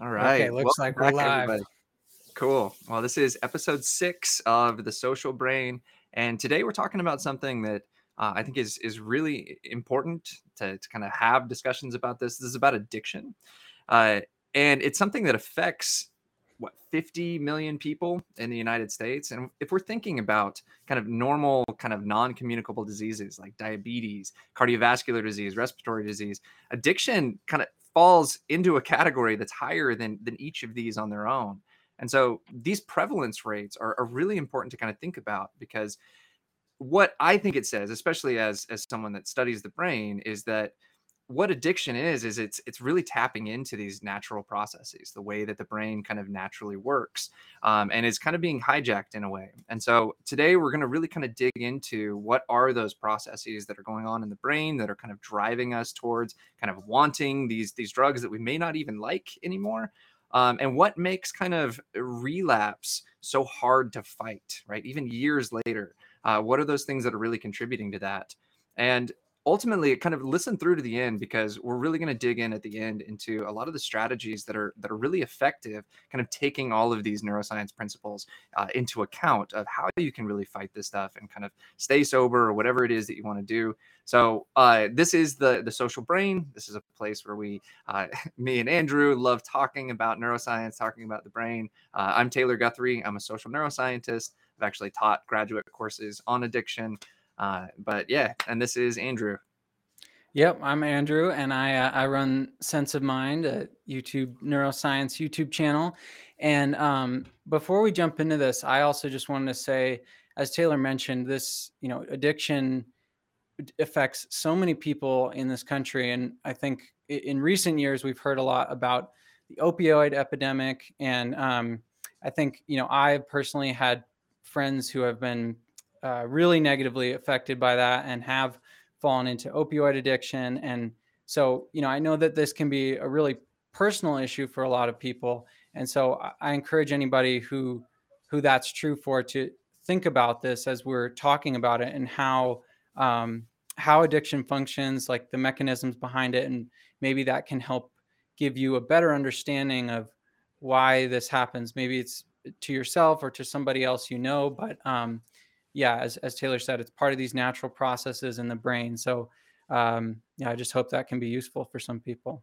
All right. Okay, looks Welcome like we're live. Everybody. Cool. Well, this is episode six of the Social Brain, and today we're talking about something that uh, I think is is really important to, to kind of have discussions about. This this is about addiction, uh, and it's something that affects what 50 million people in the United States. And if we're thinking about kind of normal, kind of non-communicable diseases like diabetes, cardiovascular disease, respiratory disease, addiction kind of falls into a category that's higher than than each of these on their own. And so these prevalence rates are, are really important to kind of think about because what I think it says, especially as as someone that studies the brain, is that what addiction is is it's it's really tapping into these natural processes the way that the brain kind of naturally works um, and is kind of being hijacked in a way and so today we're going to really kind of dig into what are those processes that are going on in the brain that are kind of driving us towards kind of wanting these these drugs that we may not even like anymore um, and what makes kind of relapse so hard to fight, right? Even years later, uh, what are those things that are really contributing to that? And ultimately kind of listen through to the end because we're really going to dig in at the end into a lot of the strategies that are that are really effective kind of taking all of these neuroscience principles uh, into account of how you can really fight this stuff and kind of stay sober or whatever it is that you want to do. So uh, this is the the social brain. This is a place where we uh, me and andrew love talking about neuroscience talking about the brain. Uh, i'm taylor guthrie. I'm a social neuroscientist. I've actually taught graduate courses on addiction uh, but yeah, and this is Andrew. Yep, I'm Andrew, and I uh, I run Sense of Mind, a YouTube neuroscience YouTube channel. And um, before we jump into this, I also just wanted to say, as Taylor mentioned, this you know addiction affects so many people in this country, and I think in recent years we've heard a lot about the opioid epidemic, and um, I think you know I personally had friends who have been uh, really negatively affected by that and have fallen into opioid addiction. And so, you know, I know that this can be a really personal issue for a lot of people. And so I, encourage anybody who who that's true for to think about this as we're talking about it and how um, how addiction functions, like the mechanisms behind it, and maybe that can help give you a better understanding of why this happens. Maybe it's to yourself or to somebody else you know, but um, yeah, as, as Taylor said, it's part of these natural processes in the brain. So, um, yeah, I just hope that can be useful for some people.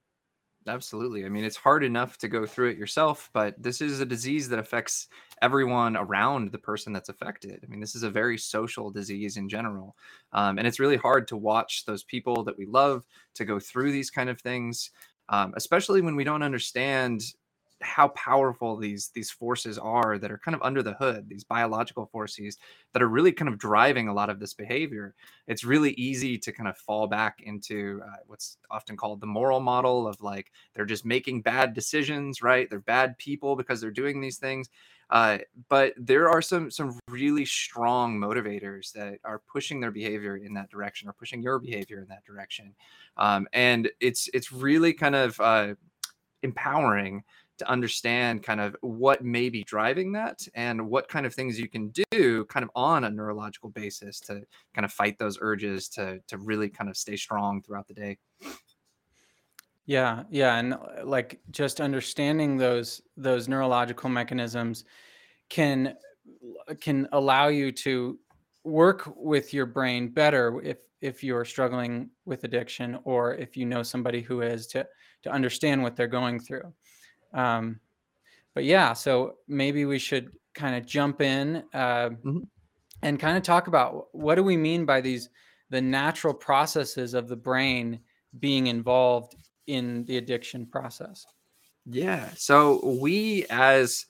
Absolutely. I mean, it's hard enough to go through it yourself, but this is a disease that affects everyone around the person that's affected. I mean, this is a very social disease in general. Um, and it's really hard to watch those people that we love to go through these kind of things, um, especially when we don't understand how powerful these these forces are that are kind of under the hood these biological forces that are really kind of driving a lot of this behavior it's really easy to kind of fall back into uh, what's often called the moral model of like they're just making bad decisions right? They're bad people because they're doing these things uh, but there are some some really strong motivators that are pushing their behavior in that direction or pushing your behavior in that direction um, and it's it's really kind of uh, empowering to understand kind of what may be driving that and what kind of things you can do kind of on a neurological basis to kind of fight those urges to to really kind of stay strong throughout the day. Yeah yeah and uh, like just understanding those those neurological mechanisms can uh, can allow you to work with your brain better if if you're struggling with addiction or if you know somebody who is to to understand what they're going through um, but yeah, so maybe we should kind of jump in uh, mm-hmm. and kind of talk about what do we mean by these the natural processes of the brain being involved in the addiction process. Yeah. So we as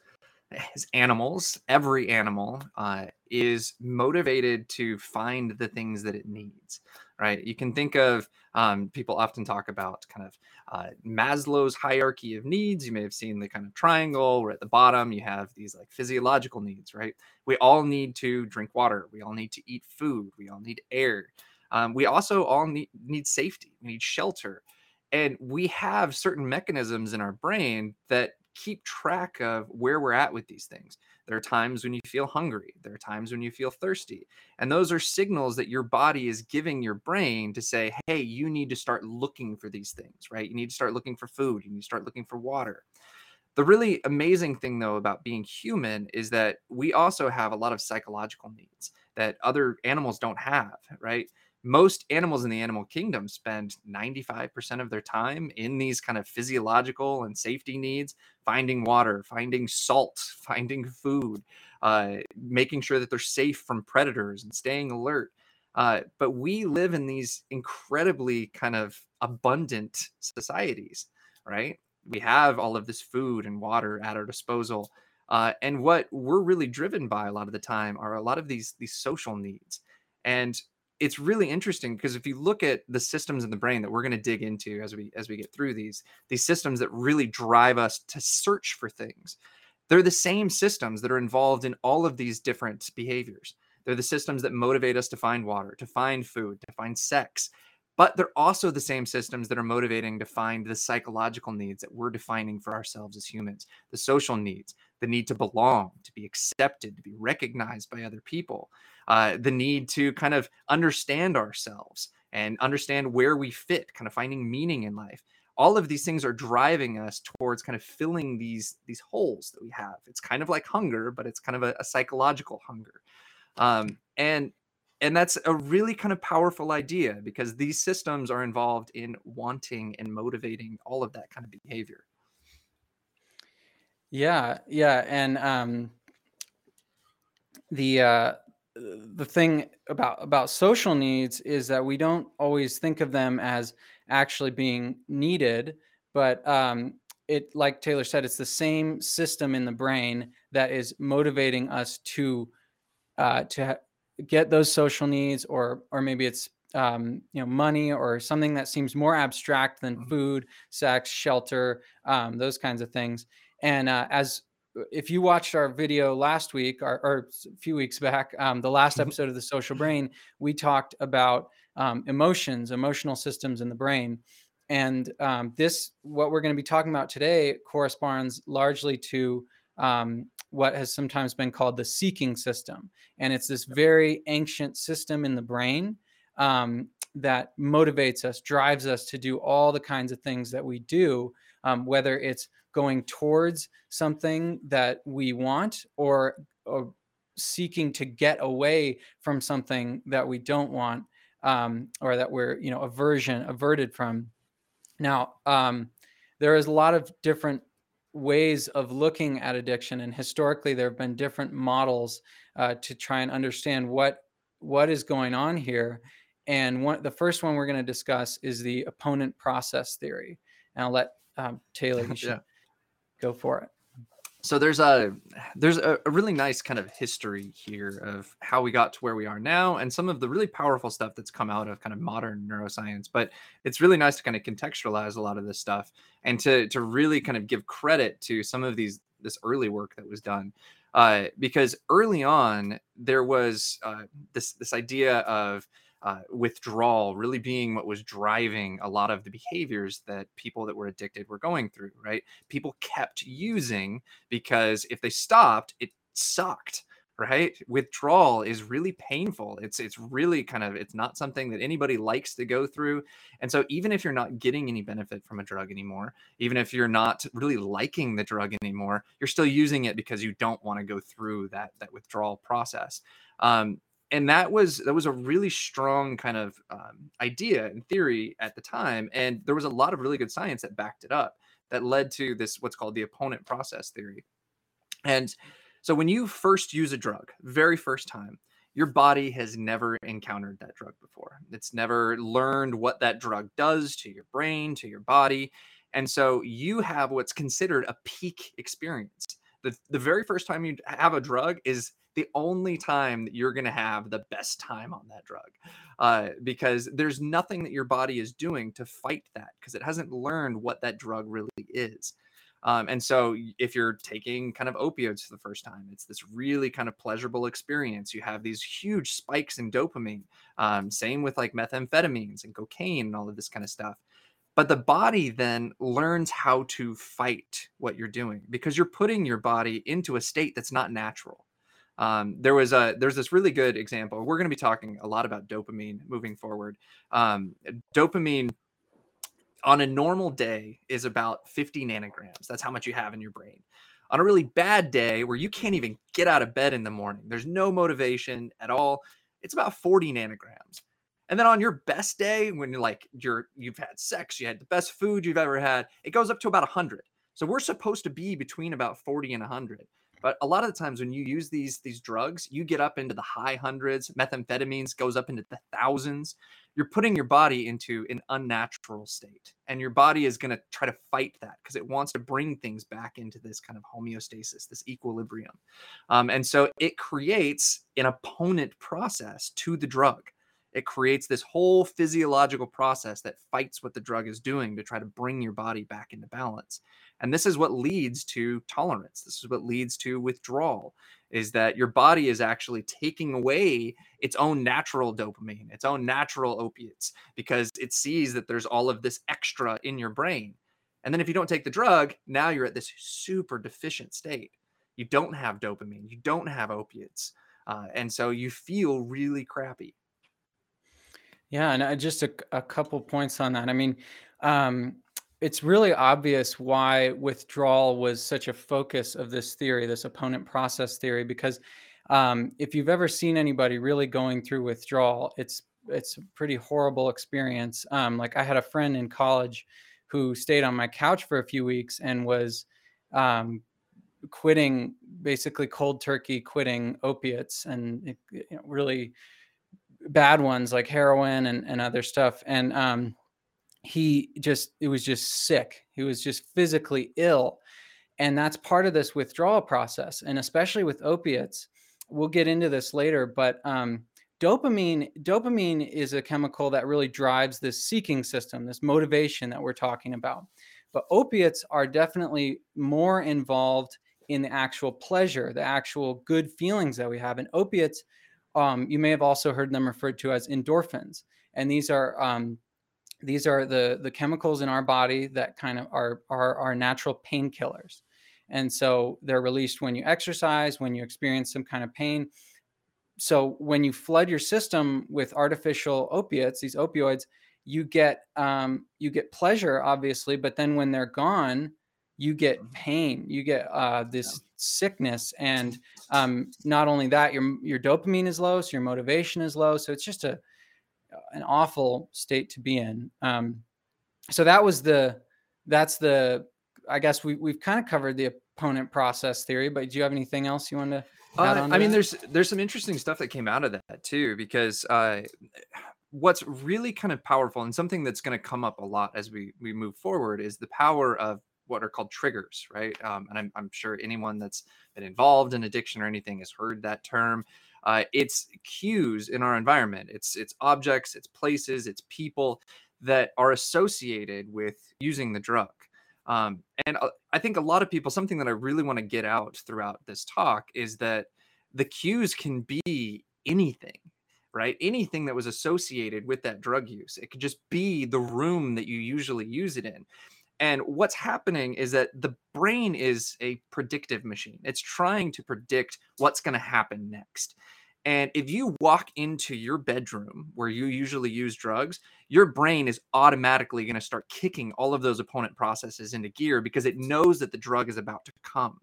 as animals, every animal uh, is motivated to find the things that it needs, right? You can think of um, people often talk about kind of uh, Maslow's hierarchy of needs. You may have seen the kind of triangle where at the bottom you have these like physiological needs, right? We all need to drink water. We all need to eat food. We all need air. Um, we also all need, need safety. We need shelter. And we have certain mechanisms in our brain that keep track of where we're at with these things. There are times when you feel hungry, there are times when you feel thirsty. And those are signals that your body is giving your brain to say, hey, you need to start looking for these things, right? You need to start looking for food, you need to start looking for water. The really amazing thing, though, about being human is that we also have a lot of psychological needs that other animals don't have, right? Most animals in the animal kingdom spend 95% of their time in these kind of physiological and safety needs finding water, finding salt, finding food, uh, making sure that they're safe from predators and staying alert. Uh, but we live in these incredibly kind of abundant societies, right? We have all of this food and water at our disposal. Uh, and what we're really driven by a lot of the time are a lot of these these social needs. And it's really interesting because if you look at the systems in the brain that we're going to dig into as we as we get through these these systems that really drive us to search for things they're the same systems that are involved in all of these different behaviors they're the systems that motivate us to find water, to find food, to find sex. But they're also the same systems that are motivating to find the psychological needs that we're defining for ourselves as humans, the social needs, the need to belong, to be accepted, to be recognized by other people, uh, the need to kind of understand ourselves and understand where we fit, kind of finding meaning in life. All of these things are driving us towards kind of filling these these holes that we have. It's kind of like hunger but it's kind of a, a psychological hunger. Um, and and that's a really kind of powerful idea because these systems are involved in wanting and motivating all of that kind of behavior. Yeah yeah and um the uh the thing about about social needs is that we don't always think of them as actually being needed but um it like taylor said it's the same system in the brain that is motivating us to uh, to ha- get those social needs, or or maybe it's um, you know money or something that seems more abstract than mm-hmm. food, sex, shelter, um, those kinds of things. And uh, as if you watched our video last week or, or a few weeks back, um, the last mm-hmm. episode of the Social Brain, we talked about um, emotions, emotional systems in the brain. And um, this, what we're going to be talking about today, corresponds largely to um, what has sometimes been called the seeking system. And it's this very ancient system in the brain um, that motivates us, drives us to do all the kinds of things that we do, um, whether it's going towards something that we want or, or, seeking to get away from something that we don't want um, or that we're, you know, aversion, averted from. Now, um, there is a lot of different ways of looking at addiction and historically there have been different models uh, to try and understand what what is going on here and one the first one we're going to discuss is the opponent process theory and i'll let um, taylor you should yeah. Go for it. So there's a there's a, really nice kind of history here of how we got to where we are now and some of the really powerful stuff that's come out of kind of modern neuroscience. But it's really nice to kind of contextualize a lot of this stuff and to to really kind of give credit to some of these this early work that was done. Uh, because early on there was uh, this this idea of uh, withdrawal really being what was driving a lot of the behaviors that people that were addicted were going through, right? People kept using because if they stopped, it sucked right? Withdrawal is really painful. It's it's really kind of it's not something that anybody likes to go through. And so even if you're not getting any benefit from a drug anymore even if you're not really liking the drug anymore you're still using it because you don't want to go through that that withdrawal process. Um, and that was that was a really strong kind of um, idea and theory at the time and there was a lot of really good science that backed it up that led to this what's called the opponent process theory. And so when you first use a drug very first time your body has never encountered that drug before. It's never learned what that drug does to your brain to your body and so you have what's considered a peak experience. The, the very first time you have a drug is the only time that you're going to have the best time on that drug uh, because there's nothing that your body is doing to fight that because it hasn't learned what that drug really is. Um, and so, if you're taking kind of opioids for the first time, it's this really kind of pleasurable experience. You have these huge spikes in dopamine. Um, same with like methamphetamines and cocaine and all of this kind of stuff. But the body then learns how to fight what you're doing because you're putting your body into a state that's not natural. Um, there was a there's this really good example. We're going to be talking a lot about dopamine moving forward. Um, dopamine on a normal day is about 50 nanograms. That's how much you have in your brain. On a really bad day where you can't even get out of bed in the morning, there's no motivation at all, it's about 40 nanograms. And then on your best day, when you're like you're you've had sex, you had the best food you've ever had, it goes up to about 100. So we're supposed to be between about 40 and 100. But a lot of the times when you use these these drugs, you get up into the high hundreds. Methamphetamines goes up into the thousands. You're putting your body into an unnatural state, and your body is going to try to fight that because it wants to bring things back into this kind of homeostasis, this equilibrium. Um, and so it creates an opponent process to the drug. It creates this whole physiological process that fights what the drug is doing to try to bring your body back into balance. And this is what leads to tolerance. This is what leads to withdrawal is that your body is actually taking away its own natural dopamine, its own natural opiates, because it sees that there's all of this extra in your brain. And then if you don't take the drug, now you're at this super deficient state. You don't have dopamine, you don't have opiates. Uh, and so you feel really crappy. Yeah, and uh, just a, a couple points on that. I mean, um, it's really obvious why withdrawal was such a focus of this theory, this opponent process theory, because um, if you've ever seen anybody really going through withdrawal, it's it's a pretty horrible experience. Um, like I had a friend in college who stayed on my couch for a few weeks and was um, quitting, basically cold turkey quitting opiates and know, really bad ones like heroin and, and other stuff. And um, he just it was just sick he was just physically ill and that's part of this withdrawal process and especially with opiates we'll get into this later but um, dopamine dopamine is a chemical that really drives this seeking system this motivation that we're talking about but opiates are definitely more involved in the actual pleasure the actual good feelings that we have and opiates um, you may have also heard them referred to as endorphins and these are um, these are the the chemicals in our body that kind of are are our natural painkillers and so they're released when you exercise when you experience some kind of pain so when you flood your system with artificial opiates these opioids you get um, you get pleasure obviously but then when they're gone you get mm-hmm. pain you get uh, this. Sickness and um, not only that your your dopamine is low so your motivation is low so it's just a an awful state to be in. Um, so that was the that's the I guess we we've kind of covered the opponent process theory, but do you have anything else you want to? Uh, I mean, there's there's some interesting stuff that came out of that too, because uh, what's really kind of powerful and something that's going to come up a lot as we we move forward is the power of what are called triggers, right? Um, and I'm, I'm sure anyone that's been involved in addiction or anything has heard that term. Uh, it's cues in our environment. It's it's objects, it's places, it's people that are associated with using the drug. Um, and uh, I think a lot of people, something that I really want to get out throughout this talk is that the cues can be anything, right? Anything that was associated with that drug use. It could just be the room that you usually use it in. And what's happening is that the brain is a predictive machine. It's trying to predict what's going to happen next. And if you walk into your bedroom where you usually use drugs, your brain is automatically going to start kicking all of those opponent processes into gear because it knows that the drug is about to come.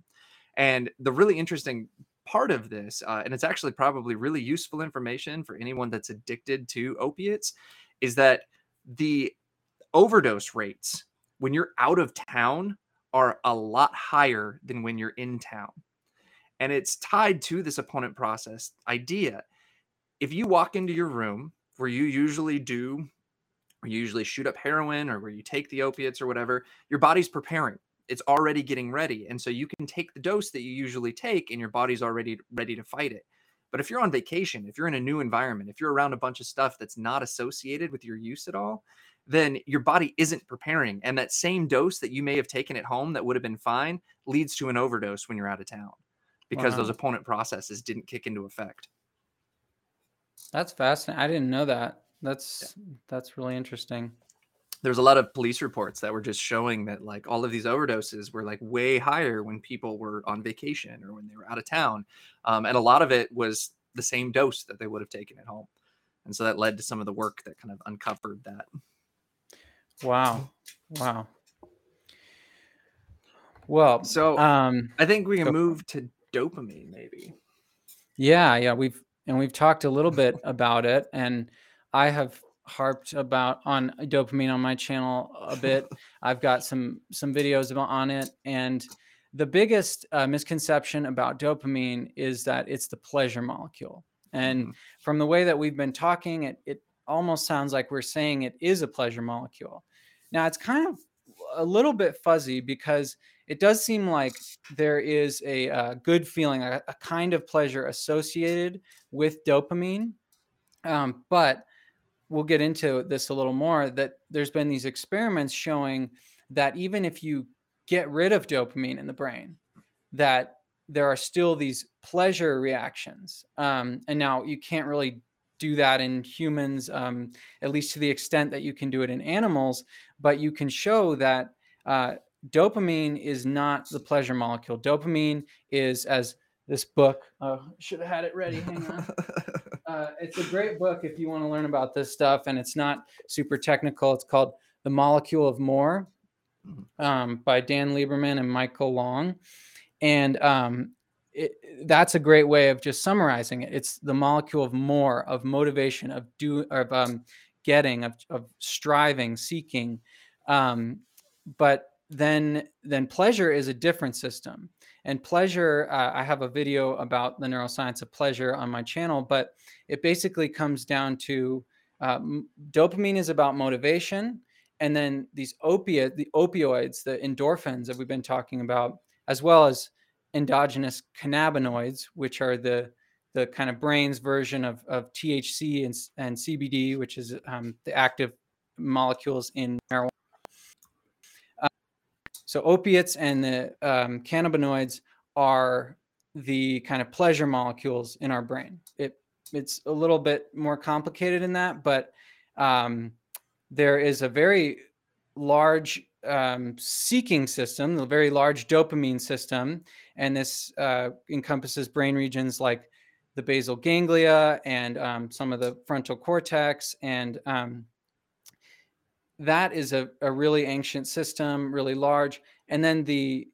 And the really interesting part of this, uh, and it's actually probably really useful information for anyone that's addicted to opiates, is that the overdose rates when you're out of town are a lot higher than when you're in town. And it's tied to this opponent process idea. If you walk into your room where you usually do, or you usually shoot up heroin or where you take the opiates or whatever, your body's preparing. It's already getting ready. And so you can take the dose that you usually take and your body's already ready to fight it. But if you're on vacation, if you're in a new environment, if you're around a bunch of stuff that's not associated with your use at all, then your body isn't preparing. And that same dose that you may have taken at home that would have been fine leads to an overdose when you're out of town because wow. those opponent processes didn't kick into effect. That's fascinating. I didn't know that. That's yeah. that's really interesting. There's a lot of police reports that were just showing that like all of these overdoses were like way higher when people were on vacation or when they were out of town, um, and a lot of it was the same dose that they would have taken at home, and so that led to some of the work that kind of uncovered that. Wow. Wow. Well, So um, I think we can go for it. move to dopamine, maybe. Yeah, yeah, we've and we've talked a little bit about it, and I have harped about on dopamine on my channel a bit. I've got some some videos about on it, and the biggest uh, misconception about dopamine is that it's the pleasure molecule. And Mhm. from the way that we've been talking, it it almost sounds like we're saying it is a pleasure molecule. Now it's kind of a little bit fuzzy because it does seem like there is a, uh good feeling, a, a kind of pleasure associated with dopamine. Um, but we'll get into this a little more that there's been these experiments showing that even if you get rid of dopamine in the brain, that there are still these pleasure reactions. Um, and now you can't really do that in humans, um, at least to the extent that you can do it in animals, but you can show that uh, dopamine is not the pleasure molecule. Dopamine is, as this book, uh, should have had it ready. Hang on uh, it's a great book if you want to learn about this stuff, and it's not super technical. It's called The Molecule of More Mhm. um, by Dan Lieberman and Michael Long. And um, it, that's a great way of just summarizing it. It's the molecule of more, of motivation, of do, of um, getting, of, of striving, seeking. Um, but then, then pleasure is a different system. And pleasure, uh, I have a video about the neuroscience of pleasure on my channel, but it basically comes down to uh, dopamine is about motivation and then these opiate the opioids the endorphins that we've been talking about as well as endogenous cannabinoids which are the the kind of brain's version of, of thc and, and cbd which is um, the active molecules in marijuana so opiates and the um, cannabinoids are the kind of pleasure molecules in our brain. It it's a little bit more complicated in that, but um, there is a very large um, seeking system, a very large dopamine system, and this uh, encompasses brain regions like the basal ganglia and um, some of the frontal cortex and um, that is a, a really ancient system, really large. And then the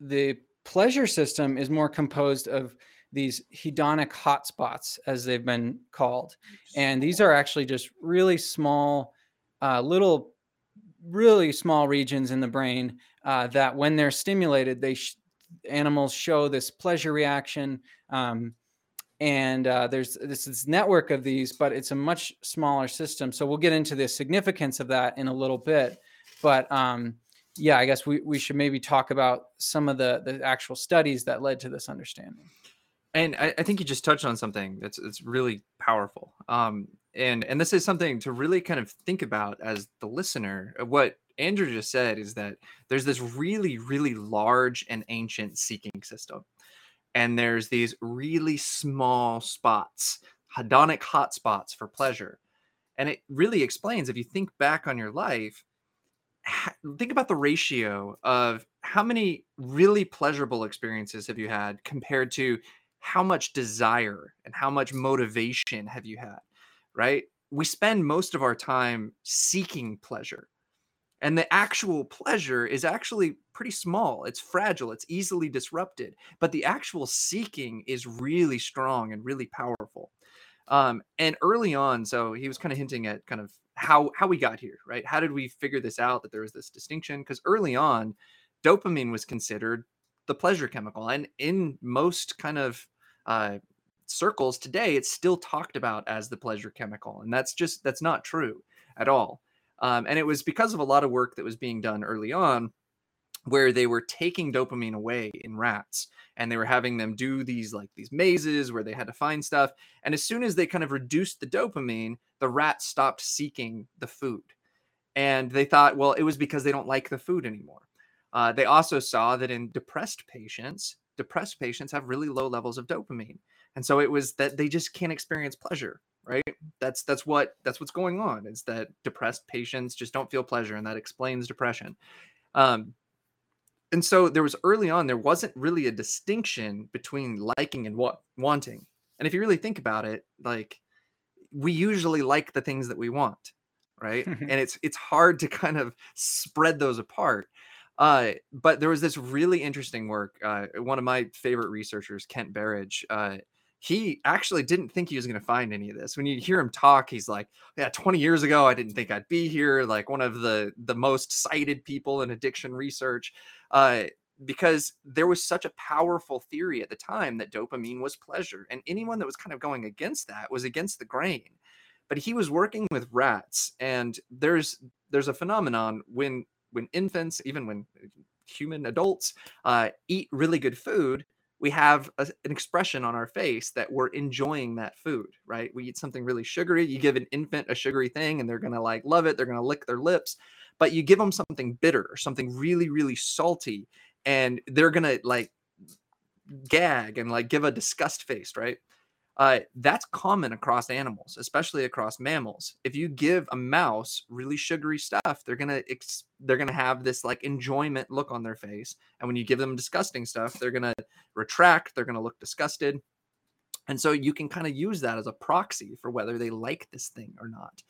the pleasure system is more composed of these hedonic hotspots, as they've been called. And these are actually just really small, uh, little, really small regions in the brain uh, that, when they're stimulated, they sh- animals show this pleasure reaction. Um, and uh, there's this, this network of these, but it's a much smaller system. So we'll get into the significance of that in a little bit. But um, yeah, I guess we, we should maybe talk about some of the the actual studies that led to this understanding. And I, I think you just touched on something that's it's really powerful. Um, and and this is something to really kind of think about as the listener. Uh, What Andrew just said is that there's this really, really large and ancient seeking system, and there's these really small spots, hedonic hotspots for pleasure. And it really explains if you think back on your life, think about the ratio of how many really pleasurable experiences have you had compared to how much desire and how much motivation have you had, right? We spend most of our time seeking pleasure. And the actual pleasure is actually pretty small. It's fragile, it's easily disrupted, but the actual seeking is really strong and really powerful. Um, and early on, so he was kind of hinting at kind of how how we got here, right? How did we figure this out that there was this distinction? Because early on, dopamine was considered the pleasure chemical, and in most kind of uh, circles today, it's still talked about as the pleasure chemical, and that's just that's not true at all. Um, and it was because of a lot of work that was being done early on where they were taking dopamine away in rats and they were having them do these like these mazes where they had to find stuff and as soon as they kind of reduced the dopamine the rats stopped seeking the food. And they thought well it was because they don't like the food anymore. Uh, they also saw that in depressed patients depressed patients have really low levels of dopamine and so it was that they just can't experience pleasure right that's that's what that's what's going on is that depressed patients just don't feel pleasure and that explains depression um, and so there was early on there wasn't really a distinction between liking and what wanting and if you really think about it like we usually like the things that we want right? and it's it's hard to kind of spread those apart. Uh, but there was this really interesting work. Uh, one of my favorite researchers, Kent Berridge, uh, he actually didn't think he was going to find any of this. When you hear him talk, he's like, "Yeah, 20 years ago, I didn't think I'd be here." Like one of the the most cited people in addiction research, uh, because there was such a powerful theory at the time that dopamine was pleasure, and anyone that was kind of going against that was against the grain. But he was working with rats, and there's there's a phenomenon when when infants, even when human adults, uh, eat really good food we have a, an expression on our face that we're enjoying that food, right? We eat something really sugary. You give an infant a sugary thing and they're going to like love it. They're going to lick their lips. But you give them something bitter or something really, really salty and they're going to like gag and like give a disgust face, right? Uh, that's common across animals, especially across mammals. If you give a mouse really sugary stuff, they're gonna ex- they're gonna have this like enjoyment look on their face, and when you give them disgusting stuff, they're gonna retract. They're gonna look disgusted, and so you can kind of use that as a proxy for whether they like this thing or not.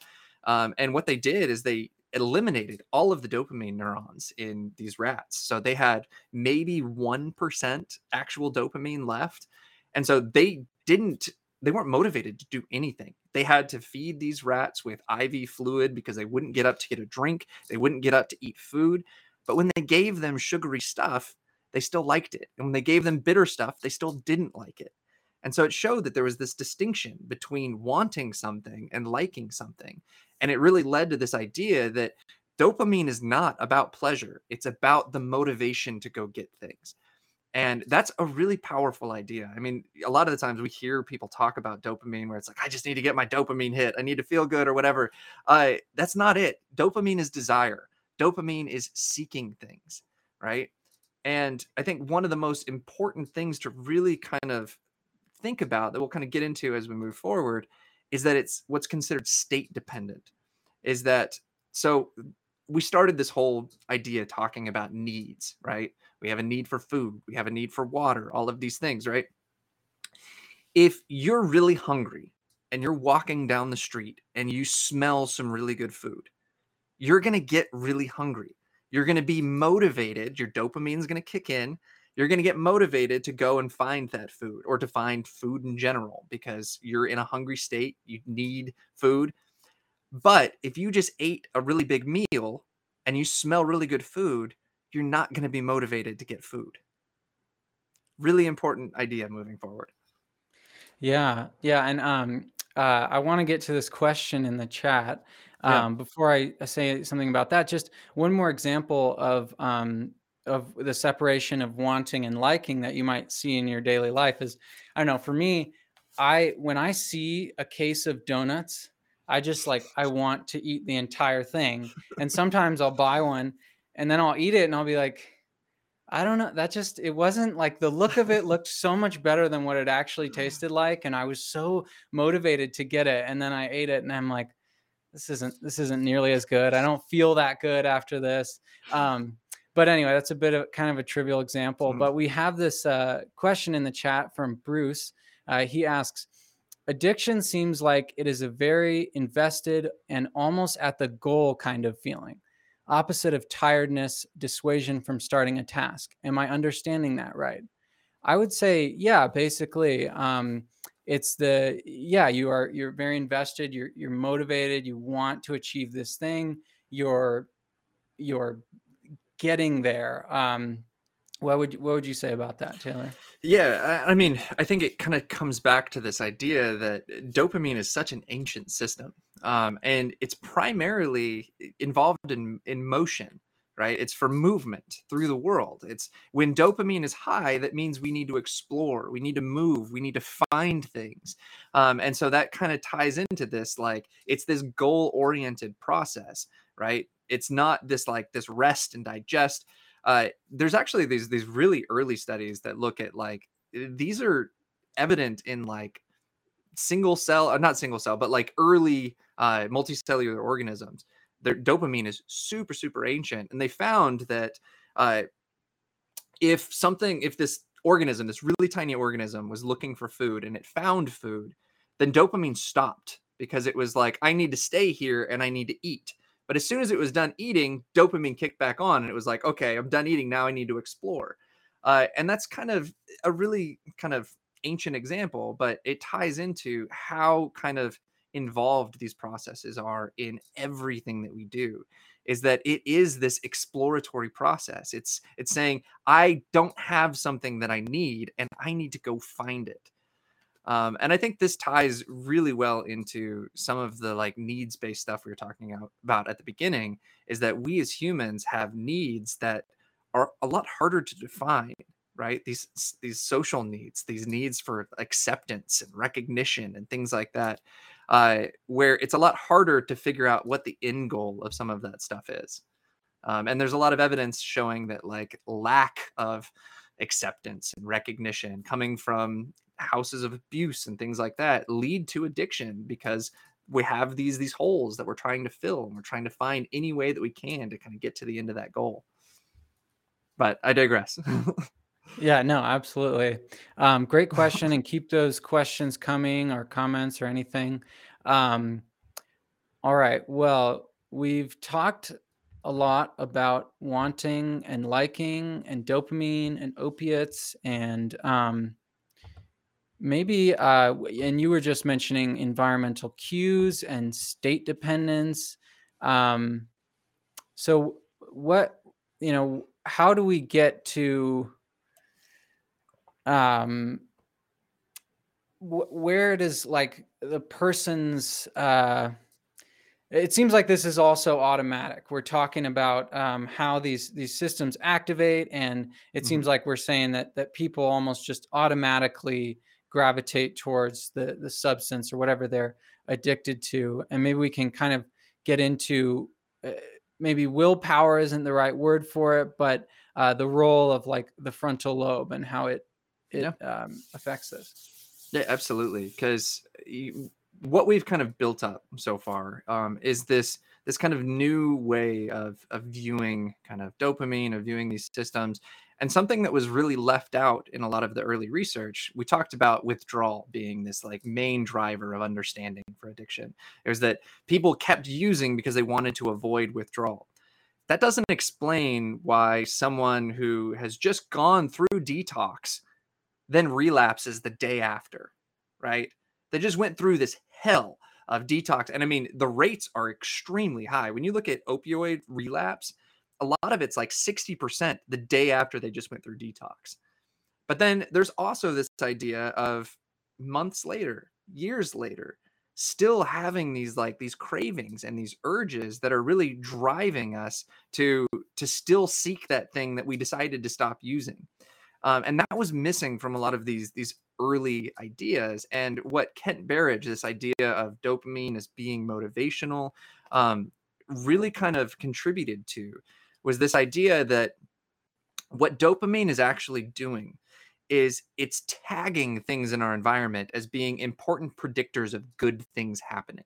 Um, and what they did is they eliminated all of the dopamine neurons in these rats, so they had maybe one percent actual dopamine left. And so they didn't they weren't motivated to do anything. They had to feed these rats with IV fluid because they wouldn't get up to get a drink, they wouldn't get up to eat food. But when they gave them sugary stuff, they still liked it. And when they gave them bitter stuff, they still didn't like it. And so it showed that there was this distinction between wanting something and liking something. And it really led to this idea that dopamine is not about pleasure, it's about the motivation to go get things. And that's a really powerful idea. I mean, a lot of the times we hear people talk about dopamine where it's like, I just need to get my dopamine hit. I need to feel good or whatever. Uh, that's not it. Dopamine is desire, dopamine is seeking things, right? And I think one of the most important things to really kind of think about that we'll kind of get into as we move forward is that it's what's considered state dependent. Is that so? We started this whole idea talking about needs, right? We have a need for food. We have a need for water, all of these things, right? If you're really hungry and you're walking down the street and you smell some really good food, you're going to get really hungry. You're going to be motivated. Your dopamine's going to kick in. You're going to get motivated to go and find that food or to find food in general because you're in a hungry state. You need food. But if you just ate a really big meal and you smell really good food, you're not going to be motivated to get food. Really important idea moving forward. Yeah, yeah, and um, uh, I want to get to this question in the chat. Yeah. Um, before I say something about that, just one more example of um, of the separation of wanting and liking that you might see in your daily life is, I don't know, for me, I when I see a case of donuts, I just like I want to eat the entire thing, and sometimes I'll buy one and then I'll eat it and I'll be like, I don't know. That just it wasn't like the look of it looked so much better than what it actually tasted like, and I was so motivated to get it. And then I ate it, and I'm like, this isn't this isn't nearly as good. I don't feel that good after this. Um, but anyway, that's a bit of kind of a trivial example. Mm-hmm. But we have this uh, question in the chat from Bruce. Uh, he asks, addiction seems like it is a very invested and almost at the goal kind of feeling opposite of tiredness, dissuasion from starting a task. Am I understanding that right? I would say, yeah, basically. Um, it's the yeah you are you're very invested you're you're motivated you want to achieve this thing you're you're getting there um what would what would you say about that taylor yeah i, mean i think it kind of comes back to this idea that dopamine is such an ancient system um, and it's primarily involved in in motion right? It's for movement through the world. It's when dopamine is high that means we need to explore we need to move we need to find things um, and so that kind of ties into this like it's this goal oriented process right? It's not this like this rest and digest uh, there's actually these these really early studies that look at like these are evident in like single cell, uh, not single cell, but like early uh, multicellular organisms. Their dopamine is super, super ancient. And they found that uh, if something, if this organism, this really tiny organism was looking for food and it found food, then dopamine stopped because it was like I need to stay here and I need to eat. But as soon as it was done eating, dopamine kicked back on, and it was like, okay, I'm done eating. Now I need to explore. Uh, and that's kind of a really kind of ancient example, but it ties into how kind of involved these processes are in everything that we do is that it is this exploratory process it's it's saying i don't have something that i need and i need to go find it um, and i think this ties really well into some of the like needs based stuff we were talking about at the beginning is that we as humans have needs that are a lot harder to define right? These these social needs these needs for acceptance and recognition and things like that uh, where it's a lot harder to figure out what the end goal of some of that stuff is. Um, and there's a lot of evidence showing that like lack of acceptance and recognition coming from houses of abuse and things like that lead to addiction because we have these these holes that we're trying to fill and we're trying to find any way that we can to kind of get to the end of that goal but i digress Yeah, no, absolutely. Um, great question, and keep those questions coming or comments or anything. Um, all right. Well, we've talked a lot about wanting and liking and dopamine and opiates and um, maybe uh, and you were just mentioning environmental cues and state dependence. Um, so what you know, how do we get to um wh- where does like the person's uh it seems like this is also automatic we're talking about um, how these these systems activate and it mm-hmm. seems like we're saying that that people almost just automatically gravitate towards the the substance or whatever they're addicted to and maybe we can kind of get into uh, maybe willpower isn't the right word for it but uh, the role of like the frontal lobe and how it it yeah. um, affects this. Yeah, absolutely. Because what we've kind of built up so far um, is this this kind of new way of of viewing kind of dopamine, of viewing these systems, and something that was really left out in a lot of the early research. We talked about withdrawal being this like main driver of understanding for addiction. It was that people kept using because they wanted to avoid withdrawal that doesn't explain why someone who has just gone through detox then relapses the day after, right? They just went through this hell of detox. And I mean, the rates are extremely high. When you look at opioid relapse, a lot of it's like 60% the day after they just went through detox. But then there's also this idea of months later, years later, still having these like these cravings and these urges that are really driving us to to still seek that thing that we decided to stop using um, and that was missing from a lot of these these early ideas. And what Kent Berridge, this idea of dopamine as being motivational, um, really kind of contributed to was this idea that what dopamine is actually doing is it's tagging things in our environment as being important predictors of good things happening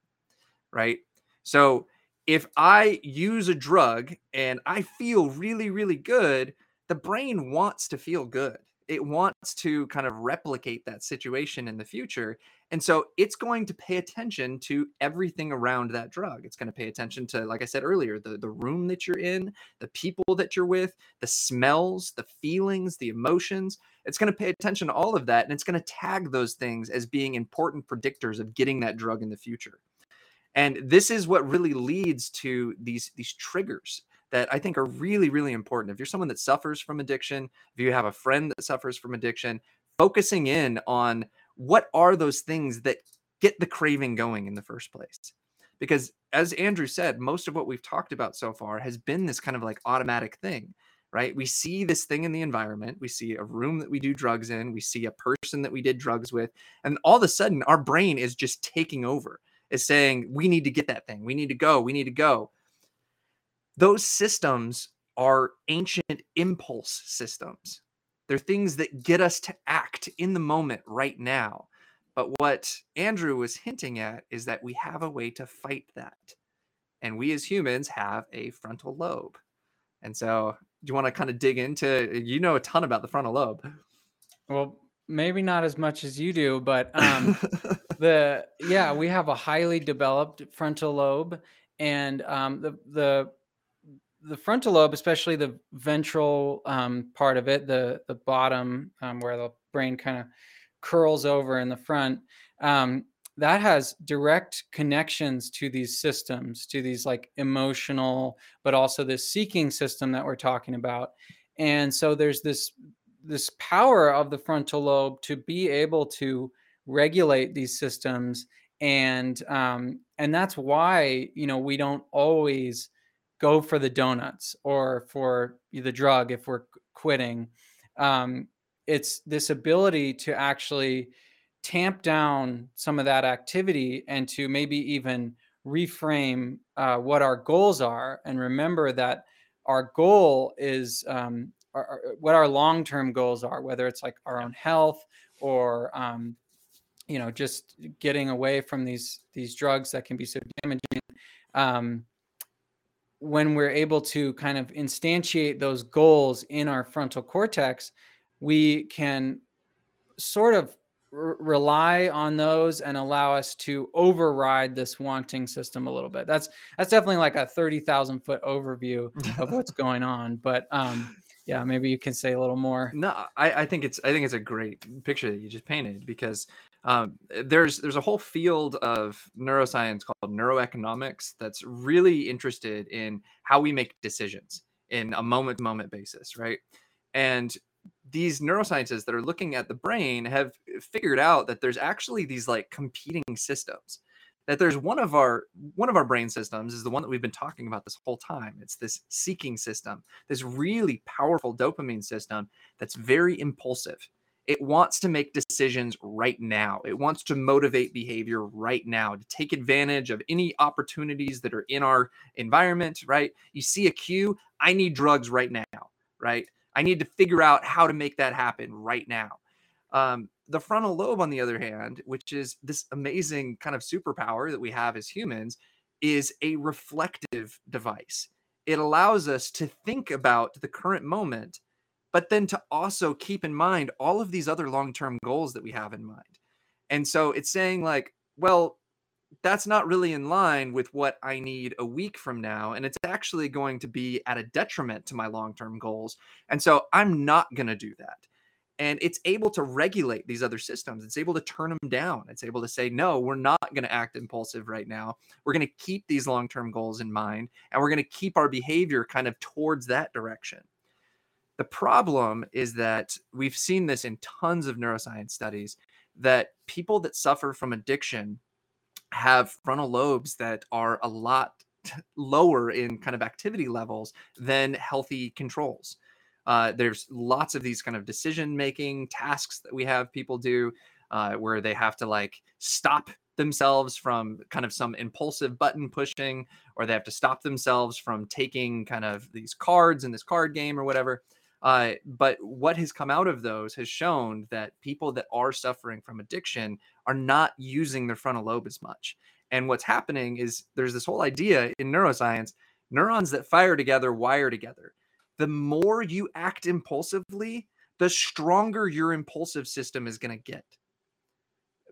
right so if i use a drug and i feel really really good the brain wants to feel good. It wants to kind of replicate that situation in the future. And so it's going to pay attention to everything around that drug. It's going to pay attention to, like I said earlier, the, the room that you're in, the people that you're with, the smells, the feelings, the emotions. It's going to pay attention to all of that. And it's going to tag those things as being important predictors of getting that drug in the future. And this is what really leads to these, these triggers that I think are really, really important. If you're someone that suffers from addiction, if you have a friend that suffers from addiction, focusing in on what are those things that get the craving going in the first place. Because as Andrew said, most of what we've talked about so far has been this kind of like automatic thing, right? We see this thing in the environment, we see a room that we do drugs in, we see a person that we did drugs with, and all of a sudden our brain is just taking over. Is saying, we need to get that thing. We need to go. We need to go those systems are ancient impulse systems. They're things that get us to act in the moment right now. But what Andrew was hinting at is that we have a way to fight that. And we as humans have a frontal lobe. And so, do you want to kind of dig into you know a ton about the frontal lobe? Well, maybe not as much as you do, but um, the yeah, we have a highly developed frontal lobe, and um, the the the frontal lobe, especially the ventral um, part of it, the the bottom um, where the brain kind of curls over in the front, um, that has direct connections to these systems, to these like emotional, but also this seeking system that we're talking about. And so there's this this power of the frontal lobe to be able to regulate these systems and um, and that's why you know we don't always go for the donuts or for the drug if we're quitting um, it's this ability to actually tamp down some of that activity and to maybe even reframe uh, what our goals are and remember that our goal is um, our, our, what our long-term goals are whether it's like our own health or um, you know just getting away from these these drugs that can be so damaging um, when we're able to kind of instantiate those goals in our frontal cortex we can sort of r- rely on those and allow us to override this wanting system a little bit. That's that's definitely like a 30,000 foot overview of what's going on but um yeah maybe you can say a little more. No I, I think it's i think it's a great picture that you just painted because um, there's there's a whole field of neuroscience called neuroeconomics that's really interested in how we make decisions in a moment to moment basis right? And these neuroscientists that are looking at the brain have figured out that there's actually these like competing systems that there's one of our one of our brain systems is the one that we've been talking about this whole time. It's this seeking system this really powerful dopamine system that's very impulsive it wants to make decisions right now it wants to motivate behavior right now to take advantage of any opportunities that are in our environment right you see a cue i need drugs right now right I need to figure out how to make that happen right now. Um, the frontal lobe, on the other hand, which is this amazing kind of superpower that we have as humans, is a reflective device. It allows us to think about the current moment, but then to also keep in mind all of these other long term goals that we have in mind. And so it's saying, like, well, that's not really in line with what I need a week from now. And it's actually going to be at a detriment to my long term goals. And so I'm not going to do that. And it's able to regulate these other systems. It's able to turn them down. It's able to say, no, we're not going to act impulsive right now. We're going to keep these long term goals in mind and we're going to keep our behavior kind of towards that direction. The problem is that we've seen this in tons of neuroscience studies that people that suffer from addiction have frontal lobes that are a lot lower in kind of activity levels than healthy controls. Uh, there's lots of these kind of decision making tasks that we have people do uh, where they have to like stop themselves from kind of some impulsive button pushing or they have to stop themselves from taking kind of these cards in this card game or whatever. Uh, but what has come out of those has shown that people that are suffering from addiction are not using their frontal lobe as much. And what's happening is there's this whole idea in neuroscience neurons that fire together wire together. The more you act impulsively, the stronger your impulsive system is going to get.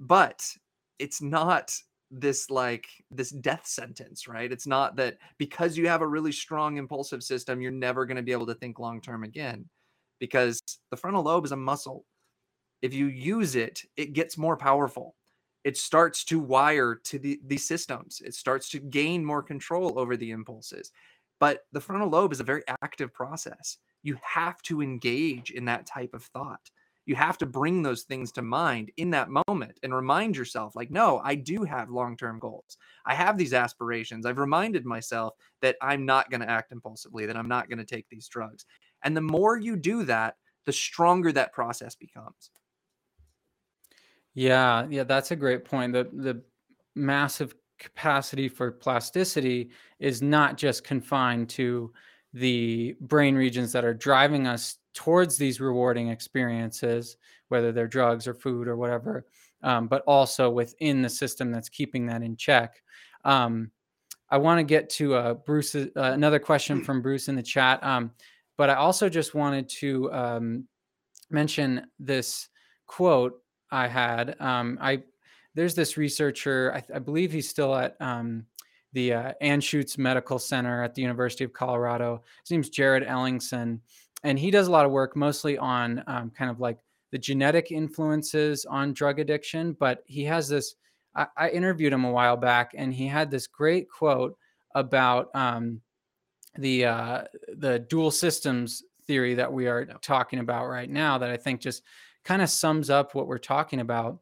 But it's not this like this death sentence right? It's not that because you have a really strong impulsive system you're never going to be able to think long term again because the frontal lobe is a muscle. If you use it it gets more powerful. It starts to wire to the, these systems. It starts to gain more control over the impulses. But the frontal lobe is a very active process. You have to engage in that type of thought you have to bring those things to mind in that moment and remind yourself like no i do have long-term goals. I have these aspirations. I've reminded myself that i'm not going to act impulsively that i'm not going to take these drugs. And the more you do that the stronger that process becomes. Yeah yeah that's a great point. The the massive capacity for plasticity is not just confined to the brain regions that are driving us towards these rewarding experiences, whether they're drugs or food or whatever, um, but also within the system that's keeping that in check. Um, I want to get to uh, Bruce, uh, another question from Bruce in the chat, um, but I also just wanted to um, mention this quote I had. Um, I there's this researcher. I, I, believe he's still at um, the uh, Anschutz Medical Center at the University of Colorado. His name's Jarrod Ellingson, and he does a lot of work mostly on um, kind of like the genetic influences on drug addiction. But he has this. I, I interviewed him a while back, and he had this great quote about um, the uh, the dual systems theory that we are talking about right now. That I think just kind of sums up what we're talking about.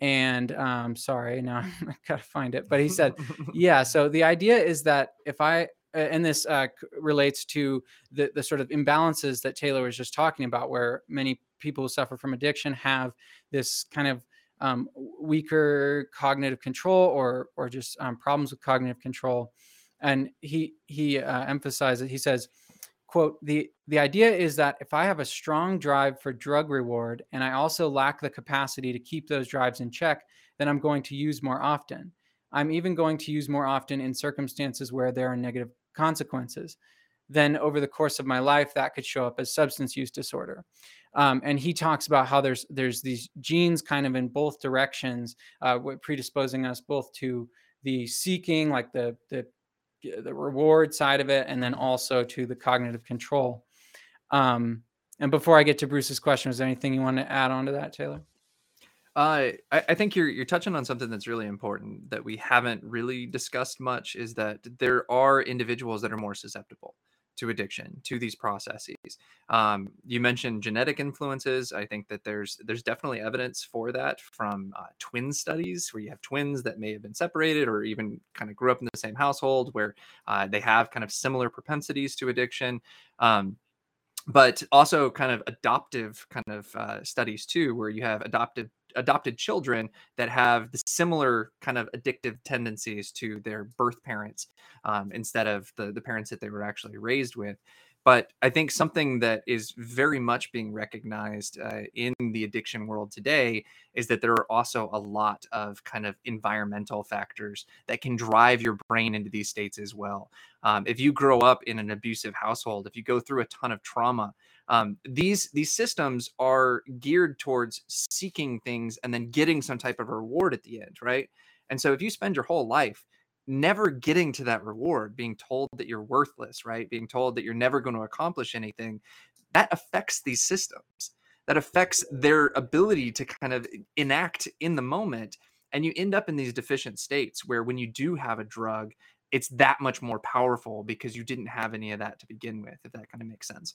And um, sorry, now I gotta find it. But he said, yeah. So the idea is that if I and this uh, relates to the the sort of imbalances that Taylor was just talking about, where many people who suffer from addiction have this kind of um, weaker cognitive control or or just um, problems with cognitive control. And he he uh, emphasizes he says quote the the idea is that if i have a strong drive for drug reward and i also lack the capacity to keep those drives in check then i'm going to use more often i'm even going to use more often in circumstances where there are negative consequences then over the course of my life that could show up as substance use disorder um, and he talks about how there's there's these genes kind of in both directions uh, predisposing us both to the seeking like the the the reward side of it, and then also to the cognitive control. Um, and before I get to Bruce's question, is there anything you want to add on to that, Taylor? Uh, I, I think you're you're touching on something that's really important that we haven't really discussed much. Is that there are individuals that are more susceptible to addiction to these processes um, you mentioned genetic influences i think that there's there's definitely evidence for that from uh, twin studies where you have twins that may have been separated or even kind of grew up in the same household where uh, they have kind of similar propensities to addiction um, but also kind of adoptive kind of uh, studies too where you have adoptive adopted children that have the similar kind of addictive tendencies to their birth parents um, instead of the the parents that they were actually raised with but I think something that is very much being recognized uh, in the addiction world today is that there are also a lot of kind of environmental factors that can drive your brain into these states as well. Um, if you grow up in an abusive household, if you go through a ton of trauma, um, these these systems are geared towards seeking things and then getting some type of reward at the end, right? And so if you spend your whole life never getting to that reward, being told that you're worthless, right? Being told that you're never going to accomplish anything, that affects these systems. That affects their ability to kind of enact in the moment. And you end up in these deficient states where when you do have a drug, it's that much more powerful because you didn't have any of that to begin with, if that kind of makes sense.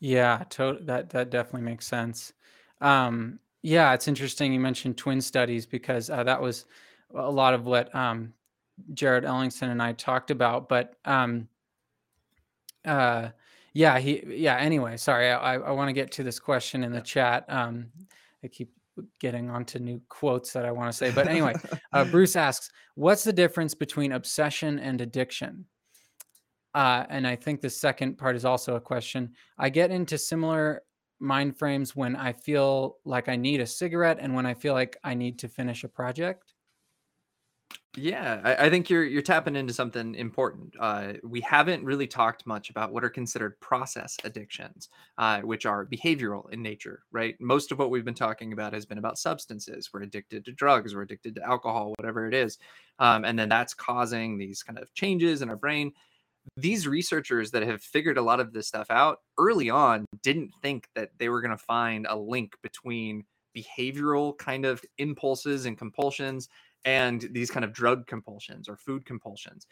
Yeah, to- that that definitely makes sense. Um, yeah, it's interesting you mentioned twin studies because uh, that was a lot of what um, Jarrod Ellingson and I talked about. But um, uh, yeah, he yeah. Anyway, sorry, I, I want to get to this question in the chat. Um, I keep getting onto new quotes that I want to say, but anyway, uh, Bruce asks, "What's the difference between obsession and addiction?" Uh, and I think the second part is also a question. I get into similar mind frames when I feel like I need a cigarette and when I feel like I need to finish a project. Yeah, I, I think you're you're tapping into something important. Uh, we haven't really talked much about what are considered process addictions, uh, which are behavioral in nature, right? Most of what we've been talking about has been about substances. We're addicted to drugs, we're addicted to alcohol, whatever it is, um, and then that's causing these kind of changes in our brain these researchers that have figured a lot of this stuff out early on didn't think that they were going to find a link between behavioral kind of impulses and compulsions and these kind of drug compulsions or food compulsions.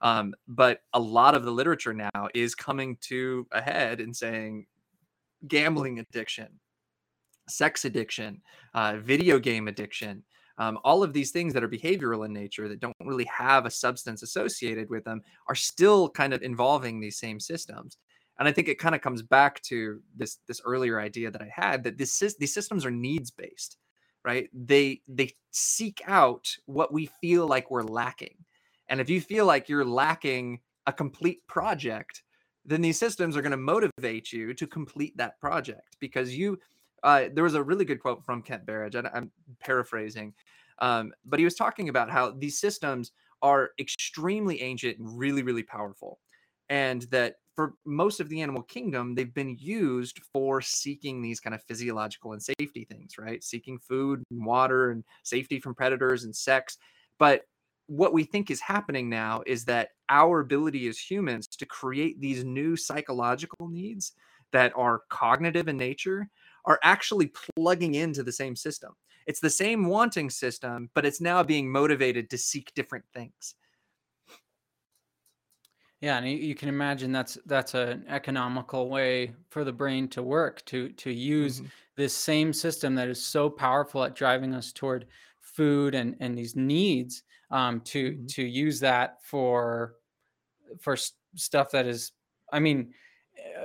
Um, but a lot of the literature now is coming to a head and saying gambling addiction, sex addiction, uh, video game addiction, um, all of these things that are behavioral in nature that don't really have a substance associated with them are still kind of involving these same systems. And i think it kind of comes back to this this earlier idea that i had that this these systems are needs based right? They they seek out what we feel like we're lacking. And if you feel like you're lacking a complete project then these systems are going to motivate you to complete that project because you uh, there was a really good quote from Kent Berridge, and I'm paraphrasing, um, but he was talking about how these systems are extremely ancient and really, really powerful, and that for most of the animal kingdom, they've been used for seeking these kind of physiological and safety things, right? Seeking food and water and safety from predators and sex. But what we think is happening now is that our ability as humans to create these new psychological needs that are cognitive in nature are actually plugging into the same system. It's the same wanting system, but it's now being motivated to seek different things. Yeah, and you, can imagine that's that's an economical way for the brain to work to to use mm-hmm. this same system that is so powerful at driving us toward food and and these needs um, to mm-hmm. to use that for for stuff that is. I mean,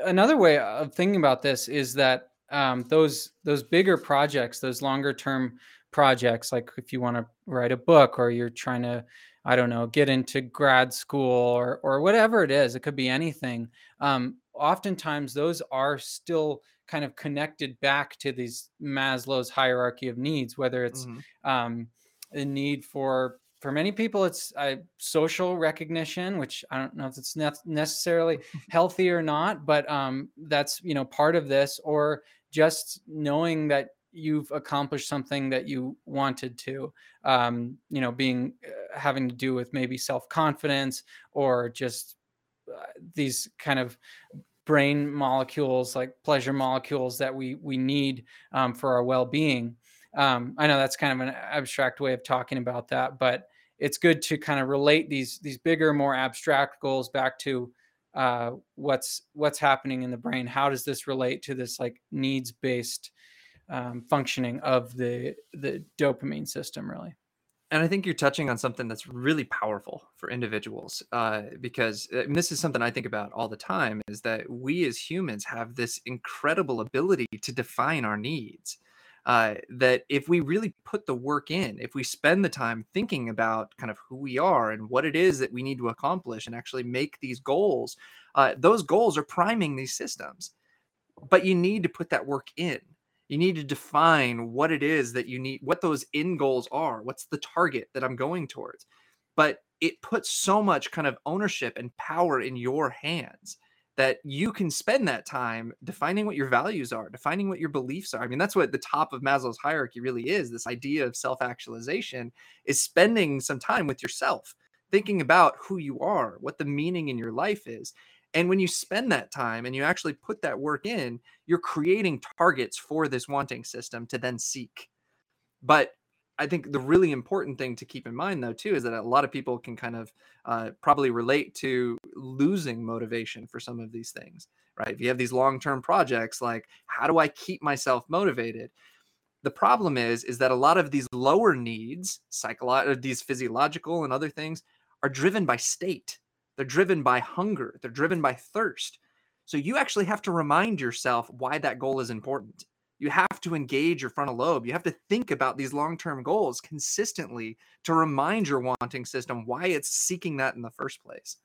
another way of thinking about this is that um, those those bigger projects, those longer term projects, like if you want to write a book or you're trying to I don't know, get into grad school or or whatever it is. It could be anything. Um, oftentimes, those are still kind of connected back to these Maslow's hierarchy of needs. Whether it's mm-hmm. um, a need for for many people, it's uh, social recognition, which I don't know if it's ne- necessarily healthy or not, but um, that's you know part of this, or just knowing that you've accomplished something that you wanted to um, you know being uh, having to do with maybe self-confidence or just uh, these kind of brain molecules like pleasure molecules that we we need um, for our well-being. Um, i know that's kind of an abstract way of talking about that but it's good to kind of relate these these bigger more abstract goals back to uh, what's what's happening in the brain? How does this relate to this like needs based um, functioning of the the dopamine system really? And i think you're touching on something that's really powerful for individuals uh, because uh, this is something i think about all the time is that we as humans have this incredible ability to define our needs uh, that if we really put the work in if we spend the time thinking about kind of who we are and what it is that we need to accomplish and actually make these goals uh, those goals are priming these systems. But you need to put that work in. You need to define what it is that you need what those end goals are what's the target that i'm going towards. But it puts so much kind of ownership and power in your hands that you can spend that time defining what your values are defining what your beliefs are i mean that's what the top of maslow's hierarchy really is this idea of self-actualization is spending some time with yourself thinking about who you are what the meaning in your life is and when you spend that time and you actually put that work in, you're creating targets for this wanting system to then seek. But I think the really important thing to keep in mind, though, too, is that a lot of people can kind of uh, probably relate to losing motivation for some of these things, right? If you have these long term projects, like how do I keep myself motivated? The problem is, is that a lot of these lower needs, psychological, these physiological and other things, are driven by state they're driven by hunger, they're driven by thirst. So you actually have to remind yourself why that goal is important. You have to engage your frontal lobe. You have to think about these long term goals consistently to remind your wanting system why it's seeking that in the first place.